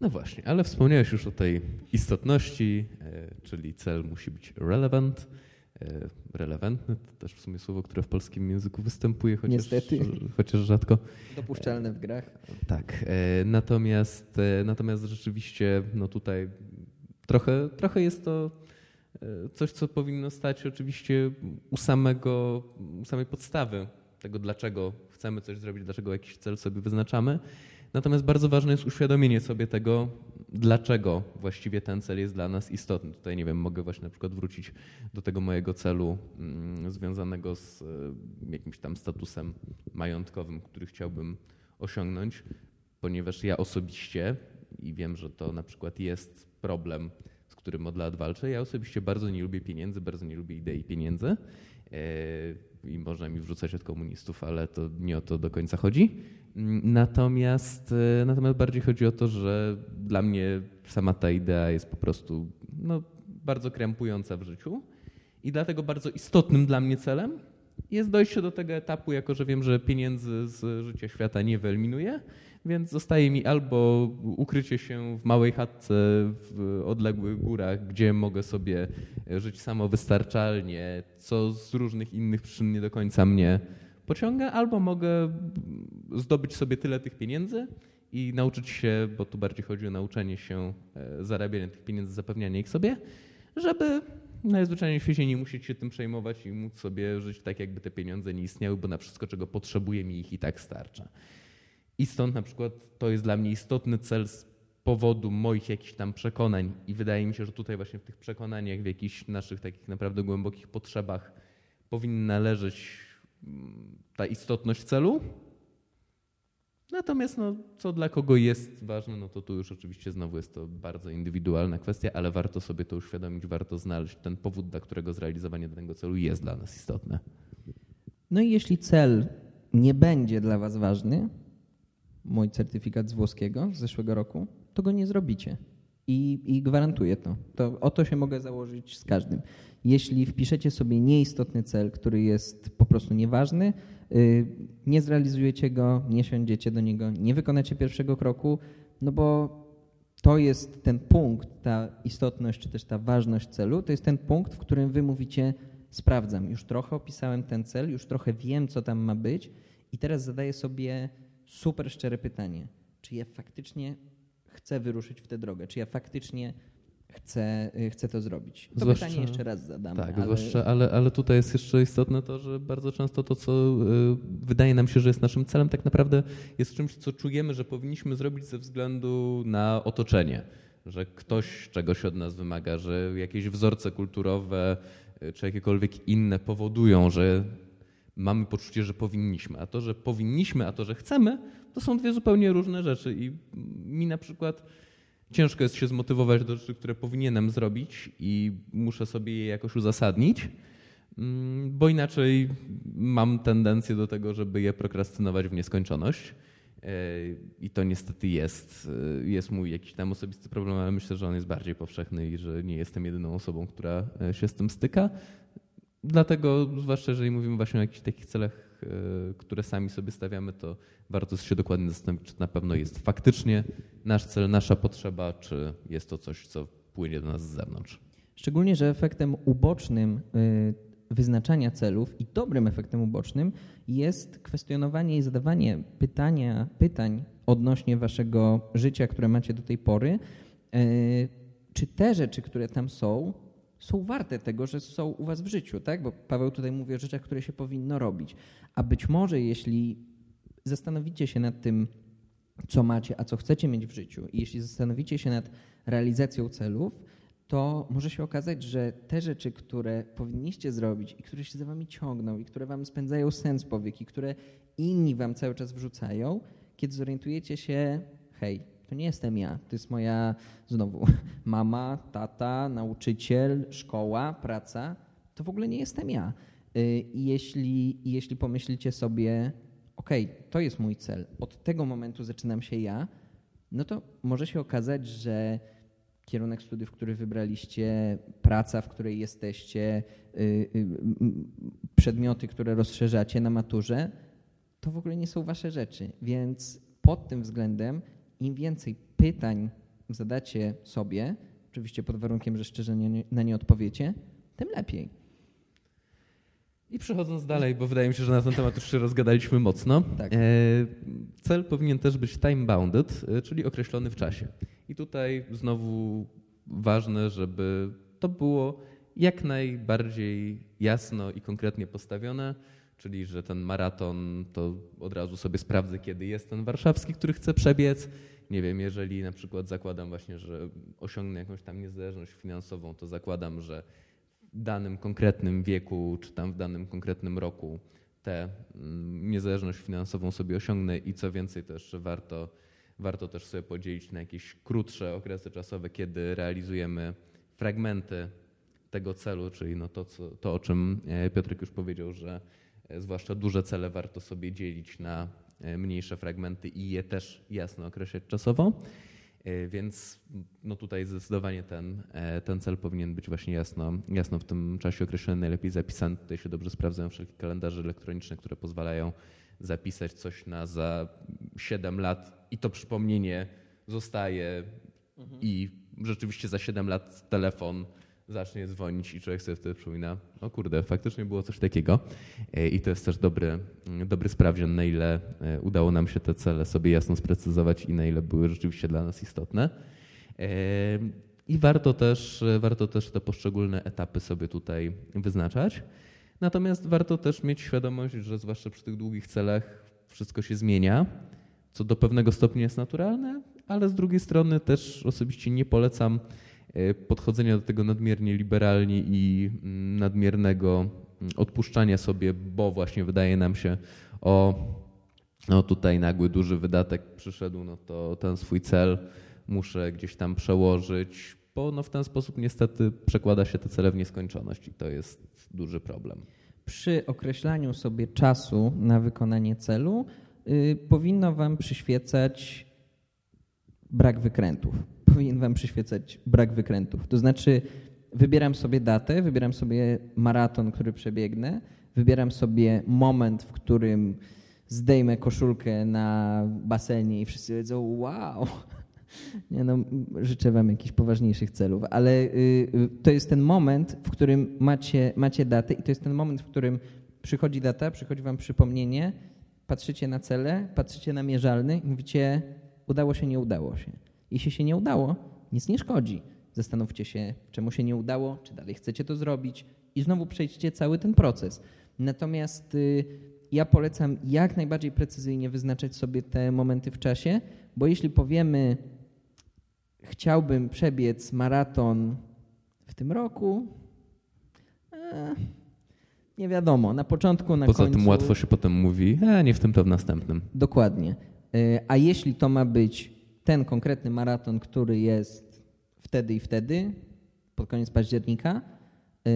No właśnie, ale wspomniałeś już o tej istotności, e, czyli cel musi być relevant. E, relevantny to też w sumie słowo, które w polskim języku występuje, chociaż, Niestety. chociaż rzadko. Dopuszczalne w grach. Tak, e, natomiast, natomiast rzeczywiście no tutaj trochę, trochę jest to coś, co powinno stać oczywiście u, samego, u samej podstawy tego, dlaczego chcemy coś zrobić, dlaczego jakiś cel sobie wyznaczamy. Natomiast bardzo ważne jest uświadomienie sobie tego, dlaczego właściwie ten cel jest dla nas istotny. Tutaj nie wiem, mogę właśnie na przykład wrócić do tego mojego celu mm, związanego z e, jakimś tam statusem majątkowym, który chciałbym osiągnąć, ponieważ ja osobiście i wiem, że to na przykład jest problem, z którym od lat walczę. Ja osobiście bardzo nie lubię pieniędzy, bardzo nie lubię idei pieniędzy. E, i można mi wrzucać od komunistów, ale to nie o to do końca chodzi. Natomiast, e, natomiast bardziej chodzi o to, że dla mnie sama ta idea jest po prostu no, bardzo krępująca w życiu i dlatego bardzo istotnym dla mnie celem jest dojście do tego etapu, jako że wiem, że pieniędzy z życia świata nie wyeliminuję, więc zostaje mi albo ukrycie się w małej chatce w odległych górach, gdzie mogę sobie żyć samowystarczalnie, co z różnych innych przyczyn nie do końca mnie pociąga, albo mogę zdobyć sobie tyle tych pieniędzy i nauczyć się, bo tu bardziej chodzi o nauczenie się e, zarabiania tych pieniędzy, zapewniania ich sobie, żeby najzwyczajniej w świecie nie musieć się tym przejmować i móc sobie żyć tak, jakby te pieniądze nie istniały, bo na wszystko, czego potrzebuję, mi ich i tak starcza. I stąd na przykład to jest dla mnie istotny cel z powodu moich jakichś tam przekonań i wydaje mi się, że tutaj właśnie w tych przekonaniach, w jakichś naszych takich naprawdę głębokich potrzebach powinna leżeć ta istotność celu. Natomiast no, co dla kogo jest ważne, no to tu już oczywiście znowu jest to bardzo indywidualna kwestia, ale warto sobie to uświadomić, warto znaleźć ten powód, dla którego zrealizowanie danego celu jest dla nas istotne. No i jeśli cel nie będzie dla Was ważny, mój certyfikat z włoskiego z zeszłego roku, to go nie zrobicie. I, I, gwarantuję to. to. O to się mogę założyć z każdym. Jeśli wpiszecie sobie nieistotny cel, który jest po prostu nieważny, yy, nie zrealizujecie go, nie siądziecie do niego, nie wykonacie pierwszego kroku, no bo to jest ten punkt, ta istotność czy też ta ważność celu, to jest ten punkt, w którym wy mówicie, sprawdzam, już trochę opisałem ten cel, już trochę wiem, co tam ma być i teraz zadaję sobie super szczere pytanie, czy ja faktycznie chcę wyruszyć w tę drogę, czy ja faktycznie chcę, y, chcę to zrobić. To zwłaszcza, pytanie jeszcze raz zadam. Tak, ale... zwłaszcza, ale, ale tutaj jest jeszcze istotne to, że bardzo często to, co y, wydaje nam się, że jest naszym celem, tak naprawdę jest czymś, co czujemy, że powinniśmy zrobić ze względu na otoczenie. Że ktoś czegoś od nas wymaga, że jakieś wzorce kulturowe y, czy jakiekolwiek inne powodują, że mamy poczucie, że powinniśmy. A to, że powinniśmy, a to, że chcemy, to są dwie zupełnie różne rzeczy. I mi na przykład ciężko jest się zmotywować do rzeczy, które powinienem zrobić i muszę sobie je jakoś uzasadnić, mm, bo inaczej mam tendencję do tego, żeby je prokrastynować w nieskończoność. E, I to niestety jest, e, jest mój jakiś tam osobisty problem, ale myślę, że on jest bardziej powszechny i że nie jestem jedyną osobą, która e, się z tym styka. Dlatego, zwłaszcza jeżeli mówimy właśnie o jakichś takich celach, które sami sobie stawiamy, to warto się dokładnie zastanowić, czy na pewno jest faktycznie nasz cel, nasza potrzeba, czy jest to coś, co płynie do nas z zewnątrz. Szczególnie, że efektem ubocznym e, wyznaczania celów i dobrym efektem ubocznym jest kwestionowanie i zadawanie pytania, pytań odnośnie waszego życia, które macie do tej pory. E, czy te rzeczy, które tam są, są warte tego, że są u was w życiu, tak? Bo Paweł tutaj mówi o rzeczach, które się powinno robić. A być może jeśli zastanowicie się nad tym, co macie, a co chcecie mieć w życiu, i jeśli zastanowicie się nad realizacją celów, to może się okazać, że te rzeczy, które powinniście zrobić i które się za wami ciągną i które wam spędzają sens powiek i które inni wam cały czas wrzucają, kiedy zorientujecie się, hej, to nie jestem ja, to jest moja znowu (laughs) mama, tata, nauczyciel, szkoła, praca. To w ogóle nie jestem ja. Y, I jeśli, jeśli pomyślicie sobie, OK, to jest mój cel, od tego momentu zaczynam się ja, no to może się okazać, że kierunek studiów, który wybraliście, praca, w której jesteście, y, y, przedmioty, które rozszerzacie na maturze, to w ogóle nie są wasze rzeczy. Więc pod tym względem im więcej pytań zadacie sobie, oczywiście pod warunkiem, że szczerze nie, na nie odpowiecie, tym lepiej. I przechodząc dalej, bo wydaje mi się, że na ten temat już się rozgadaliśmy mocno. Tak. E, cel powinien też być time-bounded, e, czyli określony w czasie. I tutaj znowu ważne, żeby to było jak najbardziej jasno i konkretnie postawione, czyli że ten maraton to od razu sobie sprawdzę, kiedy jest ten warszawski, który chcę przebiec. Nie wiem, jeżeli na przykład zakładam właśnie, że osiągnę jakąś tam niezależność finansową, to zakładam, że w danym konkretnym wieku, czy tam w danym konkretnym roku tę mm, niezależność finansową sobie osiągnę. I co więcej też warto, warto też sobie podzielić na jakieś krótsze okresy czasowe, kiedy realizujemy fragmenty tego celu, czyli no to, co, to, o czym e, Piotrek już powiedział, że zwłaszcza duże cele warto sobie dzielić na E, mniejsze fragmenty i je też jasno określać czasowo. E, więc no tutaj zdecydowanie ten, e, ten cel powinien być właśnie jasno, jasno w tym czasie określony, najlepiej zapisany. Tutaj się dobrze sprawdzają wszelkie kalendarze elektroniczne, które pozwalają zapisać coś na za 7 lat i to przypomnienie zostaje mhm. i rzeczywiście za 7 lat telefon zacznie dzwonić i człowiek sobie wtedy przypomina, o kurde, faktycznie było coś takiego. E, I to jest też dobry, dobry sprawdzian, na ile e, udało nam się te cele sobie jasno sprecyzować i na ile były rzeczywiście dla nas istotne. E, I warto też, warto też te poszczególne etapy sobie tutaj wyznaczać. Natomiast warto też mieć świadomość, że zwłaszcza przy tych długich celach wszystko się zmienia, co do pewnego stopnia jest naturalne, ale z drugiej strony też osobiście nie polecam podchodzenia do tego nadmiernie liberalnie i mm, nadmiernego mm, odpuszczania sobie, bo właśnie wydaje nam się, o no tutaj nagły duży wydatek przyszedł, no to ten swój cel muszę gdzieś tam przełożyć, bo no w ten sposób niestety przekłada się te cele w nieskończoność i to jest duży problem. Przy określaniu sobie czasu na wykonanie celu yy, powinno Wam przyświecać brak wykrętów. Powinien Wam przyświecać brak wykrętów. To znaczy, wybieram sobie datę, wybieram sobie maraton, który przebiegnę, wybieram sobie moment, w którym zdejmę koszulkę na basenie i wszyscy powiedzą: Wow, (laughs) nie no, życzę wam jakichś poważniejszych celów, ale y, y, to jest ten moment, w którym macie, macie datę i to jest ten moment, w którym przychodzi data, przychodzi wam przypomnienie, patrzycie na cele, patrzycie na mierzalny i mówicie, udało się, nie udało się. Jeśli się nie udało, nic nie szkodzi. Zastanówcie się, czemu się nie udało, czy dalej chcecie to zrobić i znowu przejdźcie cały ten proces. Natomiast y, ja polecam jak najbardziej precyzyjnie wyznaczać sobie te momenty w czasie, bo jeśli powiemy, chciałbym przebiec maraton w tym roku, e, nie wiadomo, na początku, na Poza końcu. Poza tym łatwo się potem mówi, e, nie w tym, to w następnym. Dokładnie. E, a jeśli to ma być ten konkretny maraton, który jest wtedy i wtedy, pod koniec października, e,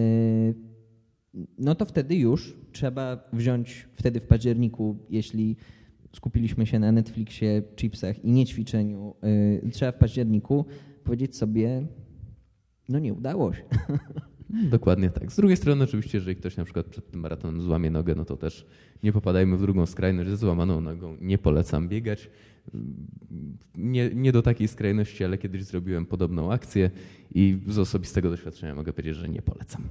no to wtedy już trzeba wziąć wtedy w październiku, jeśli skupiliśmy się na Netflixie, chipsach i nie ćwiczeniu, yy, trzeba w październiku powiedzieć sobie, no nie udało się. (laughs) Dokładnie tak. Z drugiej strony oczywiście, jeżeli ktoś na przykład przed tym maratonem złamie nogę, no to też nie popadajmy w drugą skrajność. Z złamaną nogą nie polecam biegać. Nie, nie do takiej skrajności, ale kiedyś zrobiłem podobną akcję i z osobistego doświadczenia mogę powiedzieć, że nie polecam.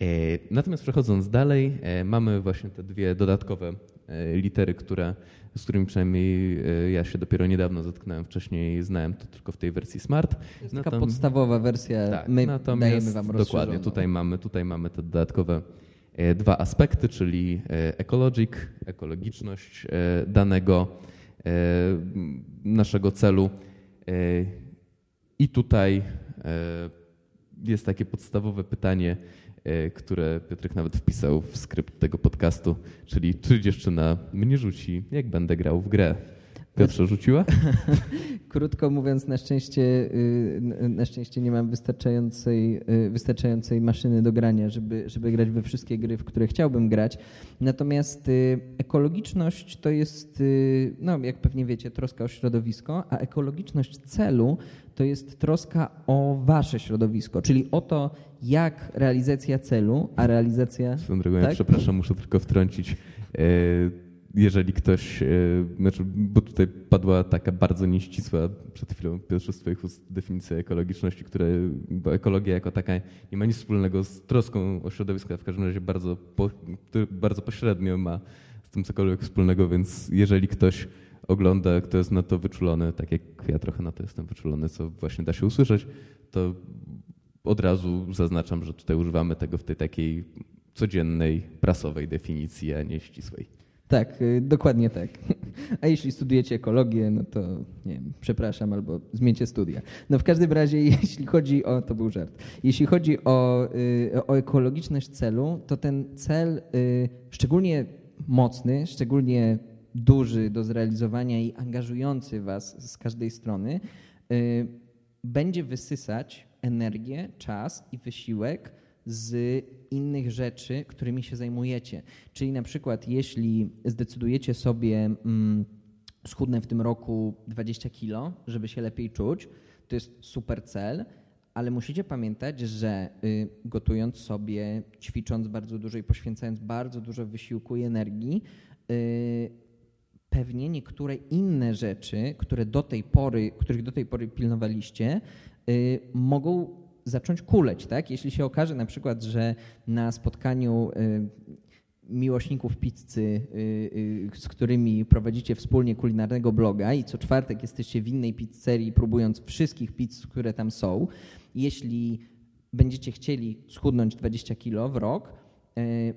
E, natomiast przechodząc dalej, e, mamy właśnie te dwie dodatkowe e, litery, które, z którymi przynajmniej ja się dopiero niedawno zetknąłem. Wcześniej znałem to tylko w tej wersji Smart. To taka podstawowa wersja, tak, my dajemy Wam Dokładnie, tutaj mamy, tutaj mamy te dodatkowe dwa aspekty, czyli ecologic, ekologiczność danego naszego celu. I tutaj E, jest takie podstawowe pytanie, e, które Piotrek nawet wpisał w skrypt tego podcastu, czyli czy dziewczyna mnie rzuci, jak będę grał w grę. Piotrze rzuciła? (laughs) Krótko mówiąc, na szczęście, y, na szczęście nie mam wystarczającej, y, wystarczającej maszyny do grania, żeby, żeby grać we wszystkie gry, w które chciałbym grać. Natomiast y, ekologiczność to jest, no jak pewnie wiecie, troska o środowisko, a ekologiczność celu to jest troska o wasze środowisko, czyli o to, jak realizacja celu, a realizacja... Swoją drogą, tak? ja przepraszam, muszę tylko wtrącić jeżeli ktoś, e, znaczy, bo tutaj padła taka bardzo nieścisła przed chwilą pierwsza z Twoich ust definicja ekologiczności, które, bo ekologia jako taka nie ma nic wspólnego z troską o środowisko, a w każdym razie bardzo, po, bardzo pośrednio ma z tym cokolwiek wspólnego, więc jeżeli ktoś ogląda, kto jest na to wyczulony, tak jak ja trochę na to jestem wyczulony, co właśnie da się usłyszeć, to od razu zaznaczam, że tutaj używamy tego w tej takiej codziennej, prasowej definicji, a nie ścisłej. Tak, y, dokładnie tak. (laughs) A jeśli studujecie ekologię, no to nie wiem, przepraszam, albo zmieńcie studia. No w każdym razie, (laughs) jeśli chodzi o, to był żart, jeśli chodzi o, y, o ekologiczność celu, to ten cel y, szczególnie mocny, szczególnie duży do zrealizowania i angażujący Was z każdej strony, będzie wysysać energię, czas i wysiłek z innych rzeczy, którymi się zajmujecie. Czyli na przykład, jeśli zdecydujecie sobie mm, schudnę w tym roku 20 kilo, żeby się lepiej czuć, to jest super cel, ale musicie pamiętać, że y, gotując sobie, ćwicząc bardzo dużo i poświęcając bardzo dużo wysiłku i energii, y, pewnie niektóre inne rzeczy, które do tej pory, których do tej pory pilnowaliście, mogą zacząć kuleć, tak? Jeśli się okaże na przykład, że na spotkaniu y, miłośników pizzy, z którymi prowadzicie wspólnie kulinarnego bloga i co czwartek jesteście w innej pizzerii, próbując wszystkich pizz, które tam są. Jeśli będziecie chcieli schudnąć 20 kilo w rok,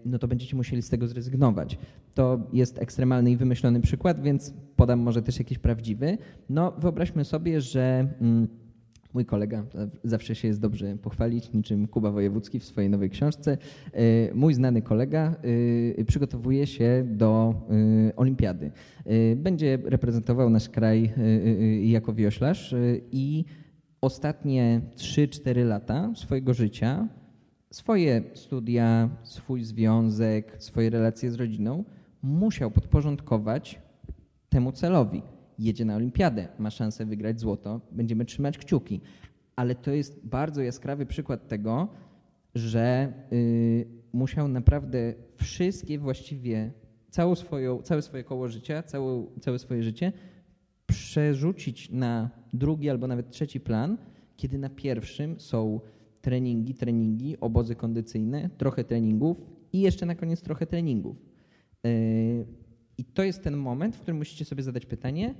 no to będziecie musieli z tego zrezygnować. To jest ekstremalny i wymyślony przykład, więc podam może też jakiś prawdziwy. No wyobraźmy sobie, że mm, mój kolega, zawsze się jest dobrze pochwalić, niczym Kuba Wojewódzki w swojej nowej książce. E, mój znany kolega e, przygotowuje się do e, olimpiady. Będzie reprezentował nasz kraj jako wioślarz i ostatnie 3-4 lata swojego życia, swoje studia, swój związek, swoje relacje z rodziną musiał podporządkować temu celowi jedzie na olimpiadę, ma szansę wygrać złoto, będziemy trzymać kciuki. Ale to jest bardzo jaskrawy przykład tego, że y, musiał naprawdę wszystkie właściwie, całą swoją, całe swoje koło życia, całe, całe swoje życie przerzucić na drugi albo nawet trzeci plan, kiedy na pierwszym są treningi, treningi, obozy kondycyjne, trochę treningów i jeszcze na koniec trochę treningów. Y, I to jest ten moment, w którym musicie sobie zadać pytanie,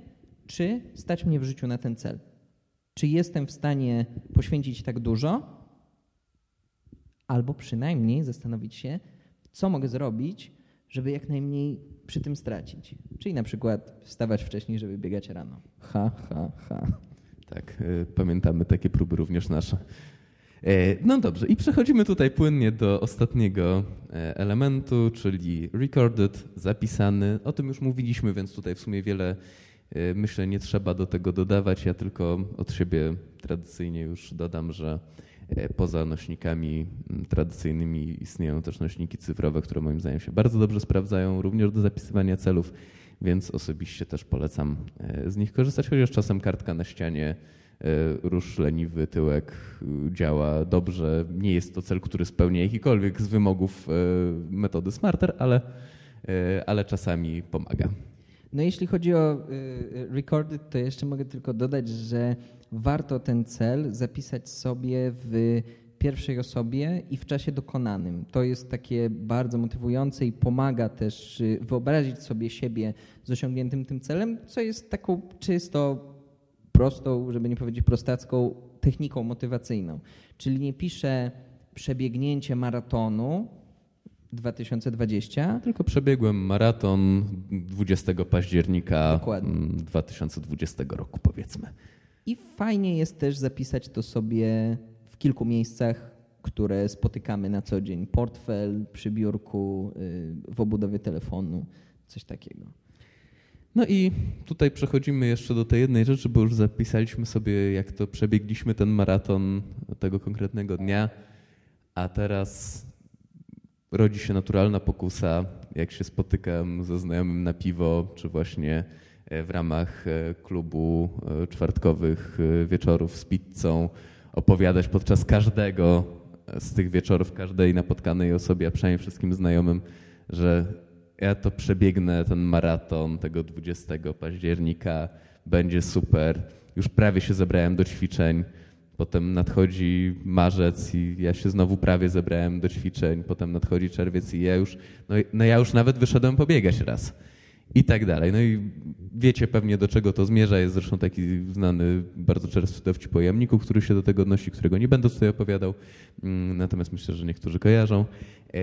czy stać mnie w życiu na ten cel? Czy jestem w stanie poświęcić tak dużo? Albo przynajmniej zastanowić się, co mogę zrobić, żeby jak najmniej przy tym stracić. Czyli na przykład wstawać wcześniej, żeby biegać rano. Ha, ha, ha. Tak, y, pamiętamy takie próby również nasze. E, no dobrze, i przechodzimy tutaj płynnie do ostatniego e, elementu, czyli recorded, zapisany. O tym już mówiliśmy, więc tutaj w sumie wiele myślę, nie trzeba do tego dodawać. Ja tylko od siebie tradycyjnie już dodam, że y, poza nośnikami mm, tradycyjnymi istnieją też nośniki cyfrowe, które moim zdaniem się bardzo dobrze sprawdzają, również do zapisywania celów, więc osobiście też polecam y, z nich korzystać, chociaż czasem kartka na ścianie, róż leniwy, tyłek działa dobrze. Nie jest to cel, który spełnia jakikolwiek z wymogów metody Smarter, ale, ale czasami pomaga. No jeśli chodzi o y, y, recorded, to jeszcze mogę tylko dodać, że warto ten cel zapisać sobie w pierwszej osobie i w czasie dokonanym. To jest takie bardzo motywujące i pomaga też y, wyobrazić sobie siebie z osiągniętym tym celem, co jest taką czysto prostą, żeby nie powiedzieć prostacką, techniką motywacyjną. Czyli nie piszę przebiegnięcie maratonu, 2020. Tylko przebiegłem maraton 20 października Dokładnie. 2020 mm, roku, powiedzmy. I fajnie jest też zapisać to sobie w kilku miejscach, które spotykamy na co dzień. Portfel, przy biurku, y, w obudowie telefonu, coś takiego. No i tutaj przechodzimy jeszcze do tej jednej rzeczy, bo już zapisaliśmy sobie, jak to przebiegliśmy ten maraton tego konkretnego dnia, a teraz rodzi się naturalna pokusa, jak się spotykam ze znajomym na piwo, czy właśnie e, w ramach e, klubu e, czwartkowych wieczorów z pizzą, opowiadać podczas każdego z tych wieczorów, każdej napotkanej osobie, a przynajmniej wszystkim znajomym, że ja to przebiegnę ten maraton tego 20 października, będzie super. Już prawie się zebrałem do ćwiczeń. Potem nadchodzi marzec i ja się znowu prawie zebrałem do ćwiczeń. Potem nadchodzi czerwiec i ja już, no, no ja już nawet wyszedłem pobiegać raz. I tak dalej. No i wiecie pewnie do czego to zmierza. Jest zresztą taki znany bardzo często dowcip pojemniku, który się do tego odnosi, którego nie będę tutaj opowiadał. Mm, natomiast myślę, że niektórzy kojarzą. E,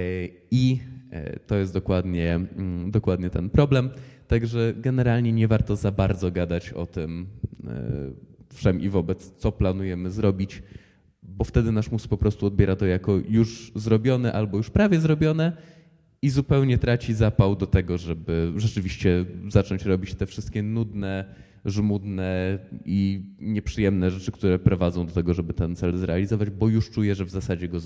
I e, to jest dokładnie, mm, dokładnie ten problem. Także generalnie nie warto za bardzo gadać o tym, e, wszem i wobec, co planujemy zrobić, bo wtedy nasz mózg po prostu odbiera to jako już zrobione albo już prawie zrobione i zupełnie traci zapał do tego, żeby rzeczywiście zacząć robić te wszystkie nudne, żmudne i nieprzyjemne rzeczy, które prowadzą do tego, żeby ten cel zrealizować, bo już czuje, że w zasadzie go,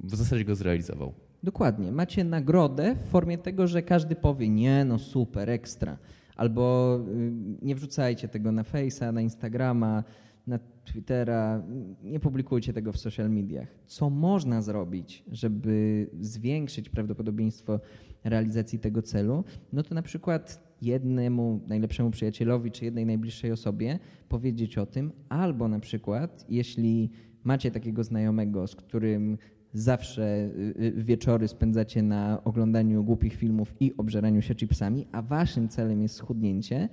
w zasadzie go zrealizował. Dokładnie. Macie nagrodę w formie tego, że każdy powie nie, no super, ekstra albo y, nie wrzucajcie tego na Face'a, na Instagrama, na Twittera, nie publikujcie tego w social mediach. Co można zrobić, żeby zwiększyć prawdopodobieństwo realizacji tego celu? No to na przykład jednemu najlepszemu przyjacielowi czy jednej najbliższej osobie powiedzieć o tym, albo na przykład, jeśli macie takiego znajomego, z którym zawsze wieczory spędzacie na oglądaniu głupich filmów i obżeraniu się chipsami, a waszym celem jest schudnięcie,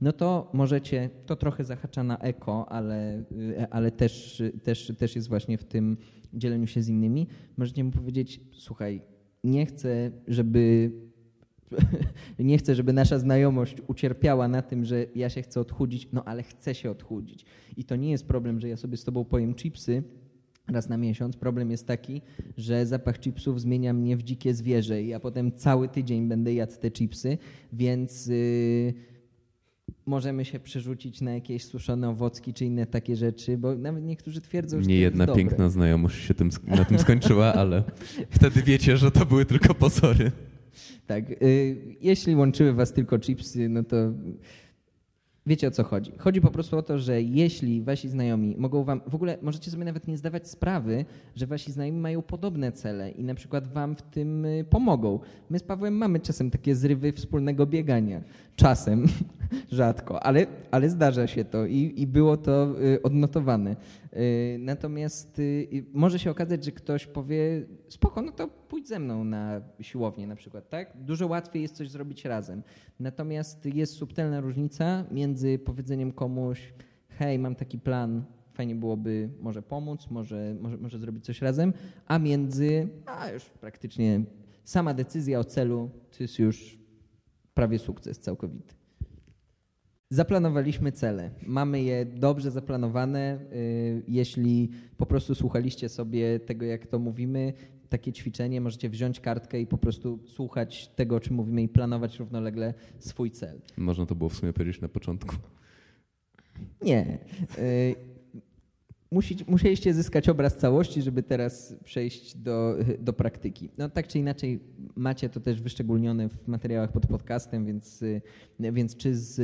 no to możecie, to trochę zahacza na eko, ale, ale też, też, też jest właśnie w tym dzieleniu się z innymi. Możecie mu powiedzieć, słuchaj, nie chcę, żeby (laughs) nie chcę, żeby nasza znajomość ucierpiała na tym, że ja się chcę odchudzić, no ale chcę się odchudzić. I to nie jest problem, że ja sobie z tobą pojem chipsy raz na miesiąc. Problem jest taki, że zapach chipsów zmienia mnie w dzikie zwierzę i ja potem cały tydzień będę jadł te chipsy, więc... Yy, możemy się przerzucić na jakieś suszone owocki czy inne takie rzeczy, bo nawet niektórzy twierdzą, że Nie jedna piękna znajomość się tym, na tym skończyła, ale (laughs) wtedy wiecie, że to były tylko pozory. Tak. Y, jeśli łączyły was tylko chipsy, no to wiecie o co chodzi. Chodzi po prostu o to, że jeśli wasi znajomi mogą wam, w ogóle możecie sobie nawet nie zdawać sprawy, że wasi znajomi mają podobne cele i na przykład wam w tym y, pomogą. My z Pawłem mamy czasem takie zrywy wspólnego biegania. Czasem, (laughs) rzadko, ale, ale zdarza się to i, i było to y, odnotowane. Y, natomiast y, może się okazać, że ktoś powie, spoko, no to pójdź ze mną na siłownię na przykład, tak? Dużo łatwiej jest coś zrobić razem. Natomiast jest subtelna różnica między powiedzeniem komuś, hej, mam taki plan, fajnie byłoby może pomóc, może, może, może zrobić coś razem, a między, a już praktycznie sama decyzja o celu to jest już prawie sukces całkowity. Zaplanowaliśmy cele. Mamy je dobrze zaplanowane. Y, jeśli po prostu słuchaliście sobie tego, jak to mówimy, takie ćwiczenie, możecie wziąć kartkę i po prostu słuchać tego, o czym mówimy i planować równolegle swój cel. Można to było w sumie powiedzieć na początku. Nie. Y, musieliście zyskać obraz całości, żeby teraz przejść do, do praktyki. No tak czy inaczej macie to też wyszczególnione w materiałach pod podcastem, więc, więc czy z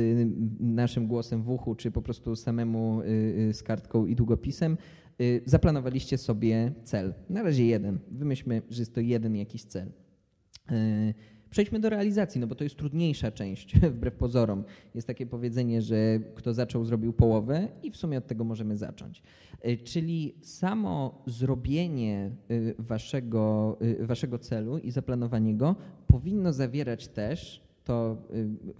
naszym głosem w uchu, czy po prostu samemu y, y, z kartką i długopisem, y, zaplanowaliście sobie cel. Na razie jeden. Wymyślmy, że jest to jeden jakiś cel. Przejdźmy do realizacji, no bo to jest trudniejsza część, (laughs) wbrew pozorom. Jest takie powiedzenie, że kto zaczął, zrobił połowę i w sumie od tego możemy zacząć. E, czyli samo zrobienie e, waszego, e, waszego celu i zaplanowanie go powinno zawierać też, to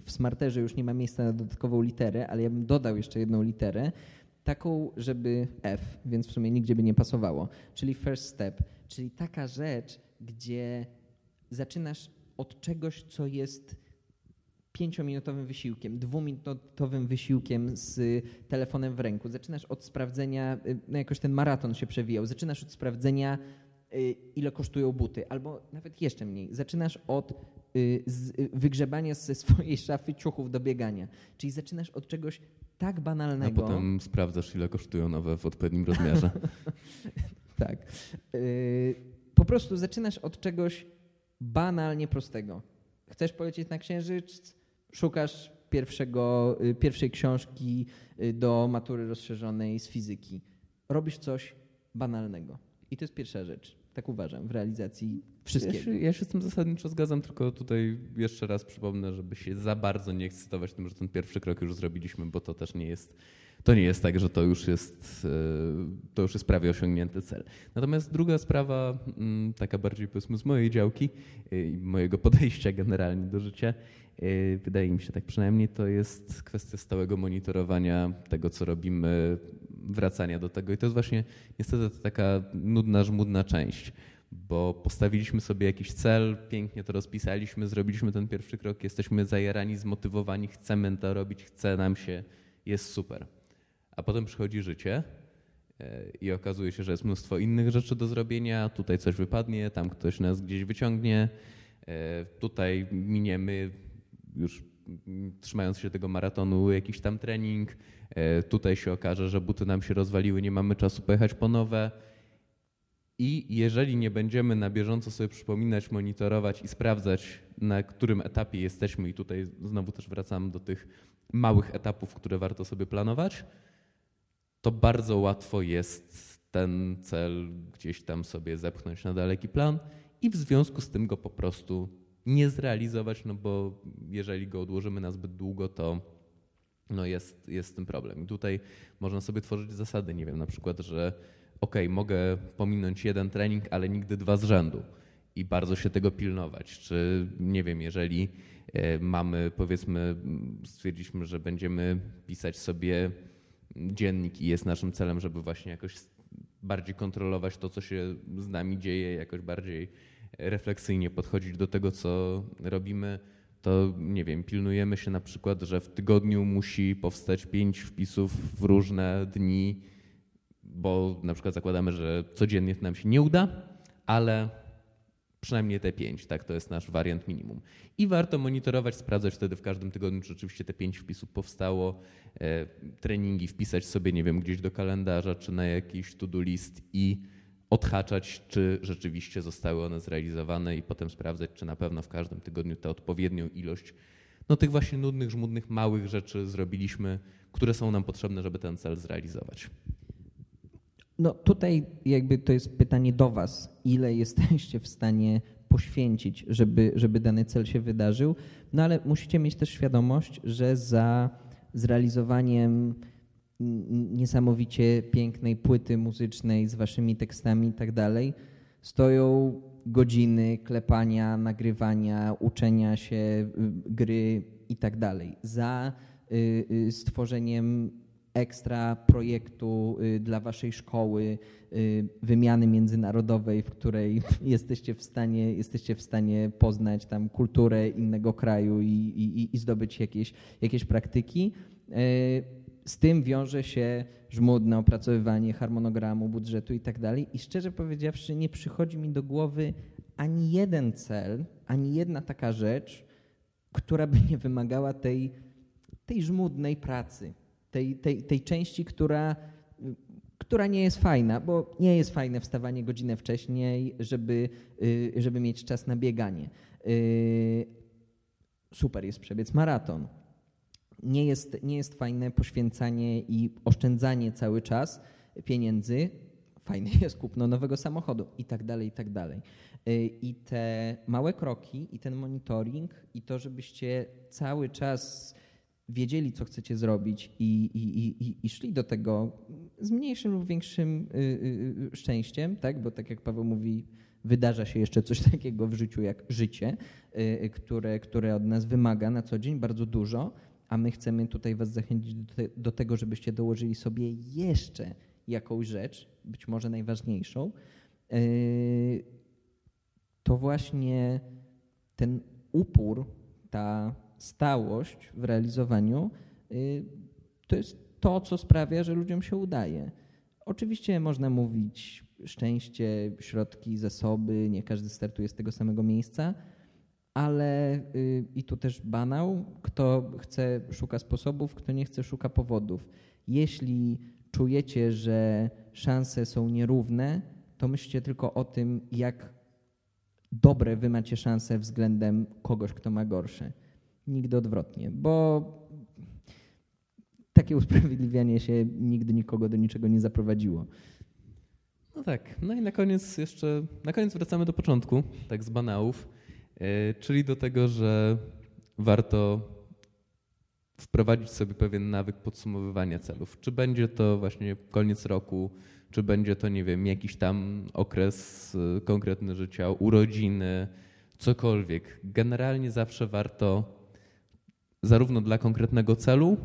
w Smarterze już nie ma miejsca na dodatkową literę, ale ja bym dodał jeszcze jedną literę, taką, żeby F, więc w sumie nigdzie by nie pasowało, czyli first step, czyli taka rzecz, gdzie zaczynasz od czegoś, co jest pięciominutowym wysiłkiem, dwuminutowym wysiłkiem z telefonem w ręku. Zaczynasz od sprawdzenia, y, no jakoś ten maraton się przewijał, zaczynasz od sprawdzenia, y, ile kosztują buty, albo nawet jeszcze mniej. Zaczynasz od y, wygrzebania ze swojej szafy ciuchów do biegania. Czyli zaczynasz od czegoś tak banalnego. A potem sprawdzasz, ile kosztują nowe w odpowiednim rozmiarze. (laughs) tak. Po prostu zaczynasz od czegoś banalnie prostego. Chcesz polecieć na Księżyc? Szukasz pierwszego, y, pierwszej książki y, do matury rozszerzonej z fizyki. Robisz coś banalnego. I to jest pierwsza rzecz. Tak uważam, w realizacji wszystkiego. Ja się, ja się z tym zasadniczo zgadzam, tylko tutaj jeszcze raz przypomnę, żeby się za bardzo nie ekscytować tym, że ten pierwszy krok już zrobiliśmy, bo to też nie jest to nie jest tak, że to już jest, e, to już jest prawie osiągnięty cel. Natomiast druga sprawa, mm, taka bardziej powiedzmy z mojej działki e, i mojego (laughs) podejścia generalnie do życia, e, wydaje mi się tak przynajmniej, to jest kwestia stałego monitorowania tego, co robimy, wracania do tego. I to jest właśnie niestety taka nudna, żmudna część bo postawiliśmy sobie jakiś cel, pięknie to rozpisaliśmy, zrobiliśmy ten pierwszy krok, jesteśmy zajarani, zmotywowani, chcemy to robić, chce nam się, jest super a potem przychodzi życie e, i okazuje się, że jest mnóstwo innych rzeczy do zrobienia. Tutaj coś wypadnie, tam ktoś nas gdzieś wyciągnie, e, tutaj miniemy już trzymając się tego maratonu jakiś tam trening. E, tutaj się okaże, że buty nam się rozwaliły, nie mamy czasu pojechać po nowe. I jeżeli nie będziemy na bieżąco sobie przypominać, monitorować i sprawdzać, na którym etapie jesteśmy, i tutaj znowu też wracam do tych małych etapów, które warto sobie planować, to bardzo łatwo jest ten cel gdzieś tam sobie zepchnąć na daleki plan i w związku z tym go po prostu nie zrealizować, no bo jeżeli go odłożymy na zbyt długo, to no jest, jest tym problem. I tutaj można sobie tworzyć zasady, nie wiem, na przykład, że ok, mogę pominąć jeden trening, ale nigdy dwa z rzędu i bardzo się tego pilnować. Czy nie wiem, jeżeli e, mamy, powiedzmy, stwierdziliśmy, że będziemy pisać sobie dziennik i jest naszym celem, żeby właśnie jakoś bardziej kontrolować to, co się z nami dzieje, jakoś bardziej refleksyjnie podchodzić do tego, co robimy, to nie wiem, pilnujemy się na przykład, że w tygodniu musi powstać pięć wpisów w różne dni, bo na przykład zakładamy, że codziennie nam się nie uda, ale przynajmniej te pięć, tak, to jest nasz wariant minimum. I warto monitorować, sprawdzać wtedy w każdym tygodniu, czy rzeczywiście te pięć wpisów powstało, e, treningi wpisać sobie, nie wiem, gdzieś do kalendarza, czy na jakiś to-do list i odhaczać, czy rzeczywiście zostały one zrealizowane i potem sprawdzać, czy na pewno w każdym tygodniu tę odpowiednią ilość no, tych właśnie nudnych, żmudnych, małych rzeczy zrobiliśmy, które są nam potrzebne, żeby ten cel zrealizować. No tutaj jakby to jest pytanie do Was, ile jesteście w stanie poświęcić, żeby, żeby dany cel się wydarzył, no ale musicie mieć też świadomość, że za zrealizowaniem niesamowicie pięknej płyty muzycznej z waszymi tekstami i tak dalej, stoją godziny klepania, nagrywania, uczenia się y, gry i tak dalej. Za y, y, stworzeniem ekstra projektu dla waszej szkoły, wymiany międzynarodowej, w której (laughs) jesteście w stanie, jesteście w stanie poznać tam kulturę innego kraju i, i, i zdobyć jakieś, jakieś praktyki z tym wiąże się żmudne opracowywanie harmonogramu, budżetu i tak dalej. I szczerze powiedziawszy, nie przychodzi mi do głowy ani jeden cel, ani jedna taka rzecz, która by nie wymagała tej, tej żmudnej pracy, tej, tej, tej części, która, która nie jest fajna, bo nie jest fajne wstawanie godzinę wcześniej, żeby, y, żeby mieć czas na bieganie. Y, super jest przebiec maraton nie jest, nie jest fajne poświęcanie i oszczędzanie cały czas pieniędzy. Fajne jest kupno nowego samochodu i tak dalej, i tak dalej. Y, I te małe kroki, i ten monitoring, i to, żebyście cały czas wiedzieli, co chcecie zrobić i, i, i, i szli do tego z mniejszym lub większym y, y, szczęściem, tak? bo tak jak Paweł mówi, wydarza się jeszcze coś (laughs) takiego w życiu jak życie, które, które od nas wymaga na co dzień bardzo dużo a my chcemy tutaj Was zachęcić do, te, do, tego, żebyście dołożyli sobie jeszcze jakąś rzecz, być może najważniejszą, yy, to właśnie ten upór, ta stałość w realizowaniu, yy, to jest to, co sprawia, że ludziom się udaje. Oczywiście można mówić szczęście, środki, zasoby, nie każdy startuje z tego samego miejsca, ale y, i tu też banał, kto chce szuka sposobów, kto nie chce szuka powodów. Jeśli czujecie, że szanse są nierówne, to myślcie tylko o tym, jak dobre wy macie szanse względem kogoś, kto ma gorsze. Nigdy odwrotnie, bo takie usprawiedliwianie się nigdy nikogo do niczego nie zaprowadziło. No tak, no i na koniec jeszcze, na koniec wracamy do początku, tak z banałów. E, czyli do tego, że warto wprowadzić sobie pewien nawyk podsumowywania celów. Czy będzie to właśnie koniec roku, czy będzie to, nie wiem, jakiś tam okres e, konkretny życia, urodziny, cokolwiek. Generalnie zawsze warto zarówno dla konkretnego celu,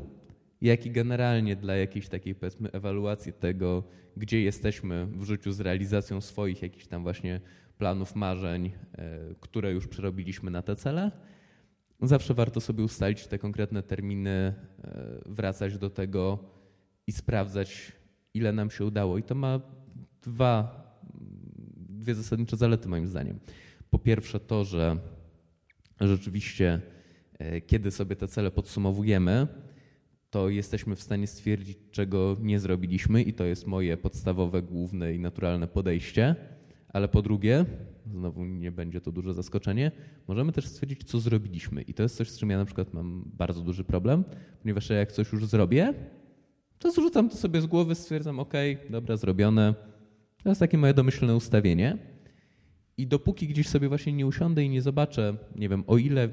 jak i generalnie dla jakiejś takiej powiedzmy ewaluacji tego, gdzie jesteśmy w życiu z realizacją swoich jakichś tam właśnie planów, marzeń, e, które już przerobiliśmy na te cele. Zawsze warto sobie ustalić te konkretne terminy, e, wracać do tego i sprawdzać, ile nam się udało. I to ma dwa, dwie zasadnicze zalety moim zdaniem. Po pierwsze to, że rzeczywiście kiedy sobie te cele podsumowujemy, to jesteśmy w stanie stwierdzić, czego nie zrobiliśmy i to jest moje podstawowe, główne i naturalne podejście ale po drugie, znowu nie będzie to duże zaskoczenie, możemy też stwierdzić, co zrobiliśmy. I to jest coś, z czym ja na przykład mam bardzo duży problem, ponieważ jak coś już zrobię, to zrzucam to sobie z głowy, stwierdzam, ok, dobra, zrobione. To jest takie moje domyślne ustawienie. I dopóki gdzieś sobie właśnie nie usiądę i nie zobaczę, nie wiem, o ile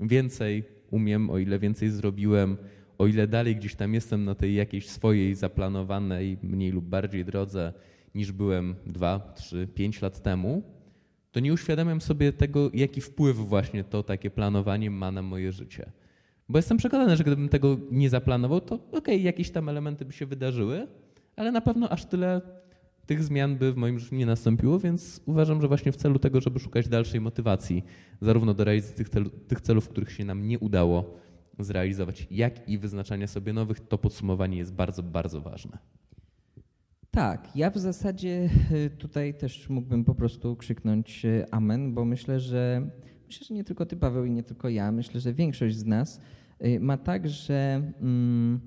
więcej umiem, o ile więcej zrobiłem, o ile dalej gdzieś tam jestem na tej jakiejś swojej zaplanowanej, mniej lub bardziej drodze niż byłem 2, 3, 5 lat temu, to nie uświadamiam sobie tego, jaki wpływ właśnie to takie planowanie ma na moje życie. Bo jestem przekonany, że gdybym tego nie zaplanował, to okej, okay, jakieś tam elementy by się wydarzyły, ale na pewno aż tyle tych zmian by w moim życiu nie nastąpiło, więc uważam, że właśnie w celu tego, żeby szukać dalszej motywacji, zarówno do realizacji tych, tych celów, których się nam nie udało zrealizować, jak i wyznaczania sobie nowych, to podsumowanie jest bardzo, bardzo ważne. Tak, ja w zasadzie y, tutaj też mógłbym po prostu krzyknąć y, amen, bo myślę, że myślę, że nie tylko ty, Paweł, i nie tylko ja, myślę, że większość z nas y, ma tak, że mm,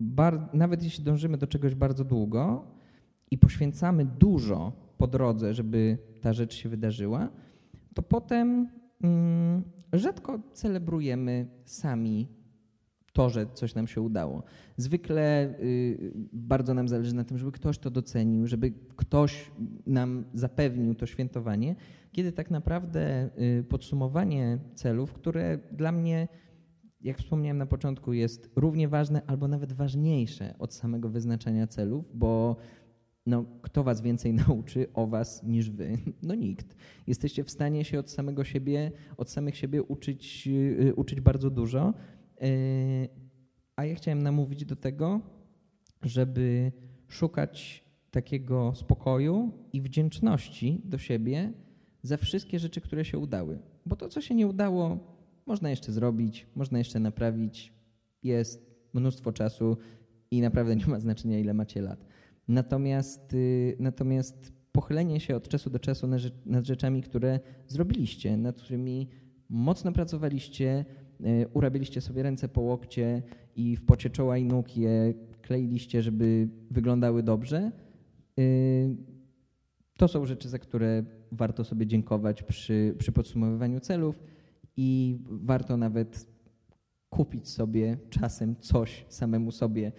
bar, nawet jeśli dążymy do czegoś bardzo długo i poświęcamy dużo po drodze, żeby ta rzecz się wydarzyła, to potem mm, rzadko celebrujemy sami to, że coś nam się udało. Zwykle y, bardzo nam zależy na tym, żeby ktoś to docenił, żeby ktoś nam zapewnił to świętowanie, kiedy tak naprawdę y, podsumowanie celów, które dla mnie, jak wspomniałem na początku, jest równie ważne albo nawet ważniejsze od samego wyznaczania celów, bo no, kto was więcej (laughs) nauczy o was niż wy? No nikt. Jesteście w stanie się od samego siebie, od samych siebie uczyć, y, uczyć bardzo dużo. Y, a ja chciałem namówić do tego, żeby szukać takiego spokoju i wdzięczności do siebie za wszystkie rzeczy, które się udały. Bo to, co się nie udało, można jeszcze zrobić, można jeszcze naprawić. Jest mnóstwo czasu i naprawdę nie ma znaczenia, ile macie lat. Natomiast, y, natomiast pochylenie się od czasu do czasu nad rzeczami, które zrobiliście, nad którymi mocno pracowaliście, y, urabialiście sobie ręce po łokcie i w pocie czoła i nóg je kleiliście, żeby wyglądały dobrze, y, to są rzeczy, za które warto sobie dziękować przy, przy podsumowywaniu celów i warto nawet kupić sobie czasem coś samemu sobie,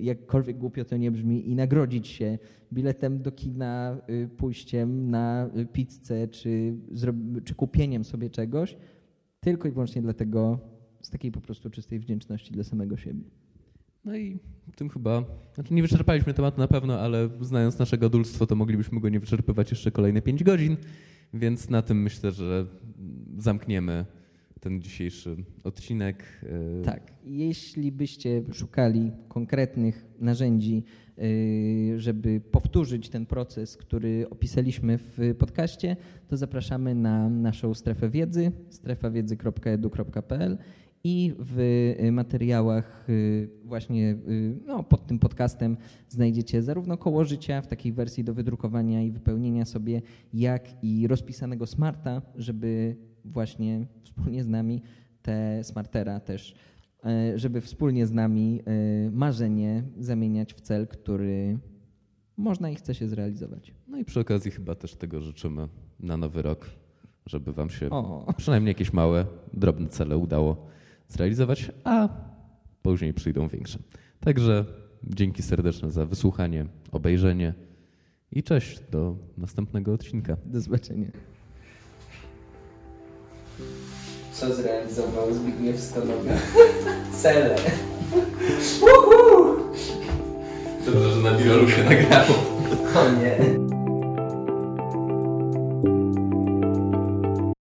jakkolwiek głupio to nie brzmi, i nagrodzić się biletem do kina, y, pójściem na pizzę czy, czy kupieniem sobie czegoś, tylko i wyłącznie dlatego, z takiej po prostu czystej wdzięczności dla samego siebie. No i tym chyba, znaczy nie wyczerpaliśmy tematu na pewno, ale znając nasze godulstwo, to moglibyśmy go nie wyczerpywać jeszcze kolejne 5 godzin, więc na tym myślę, że zamkniemy ten dzisiejszy odcinek. E, tak. Jeśli byście szukali konkretnych narzędzi, e, żeby powtórzyć ten proces, który opisaliśmy w podcaście, to zapraszamy na naszą strefę wiedzy, strefawiedzy.edu.pl i w materiałach e, właśnie no, pod tym podcastem znajdziecie zarówno koło życia w takiej wersji do wydrukowania i wypełnienia sobie, jak i rozpisanego smarta, żeby właśnie wspólnie z nami te smartera też, e, żeby wspólnie z nami e, marzenie zamieniać w cel, który można i chce się zrealizować. No i przy okazji chyba też tego życzymy na nowy rok, żeby Wam się o. przynajmniej jakieś małe, drobne cele udało zrealizować, a później przyjdą większe. Także dzięki serdeczne za wysłuchanie, obejrzenie i cześć do następnego odcinka. Do zobaczenia co zrealizował Zbigniew Stanoga? (laughs) Cele. Dobrze, że na wirolu się nagrało. O nie.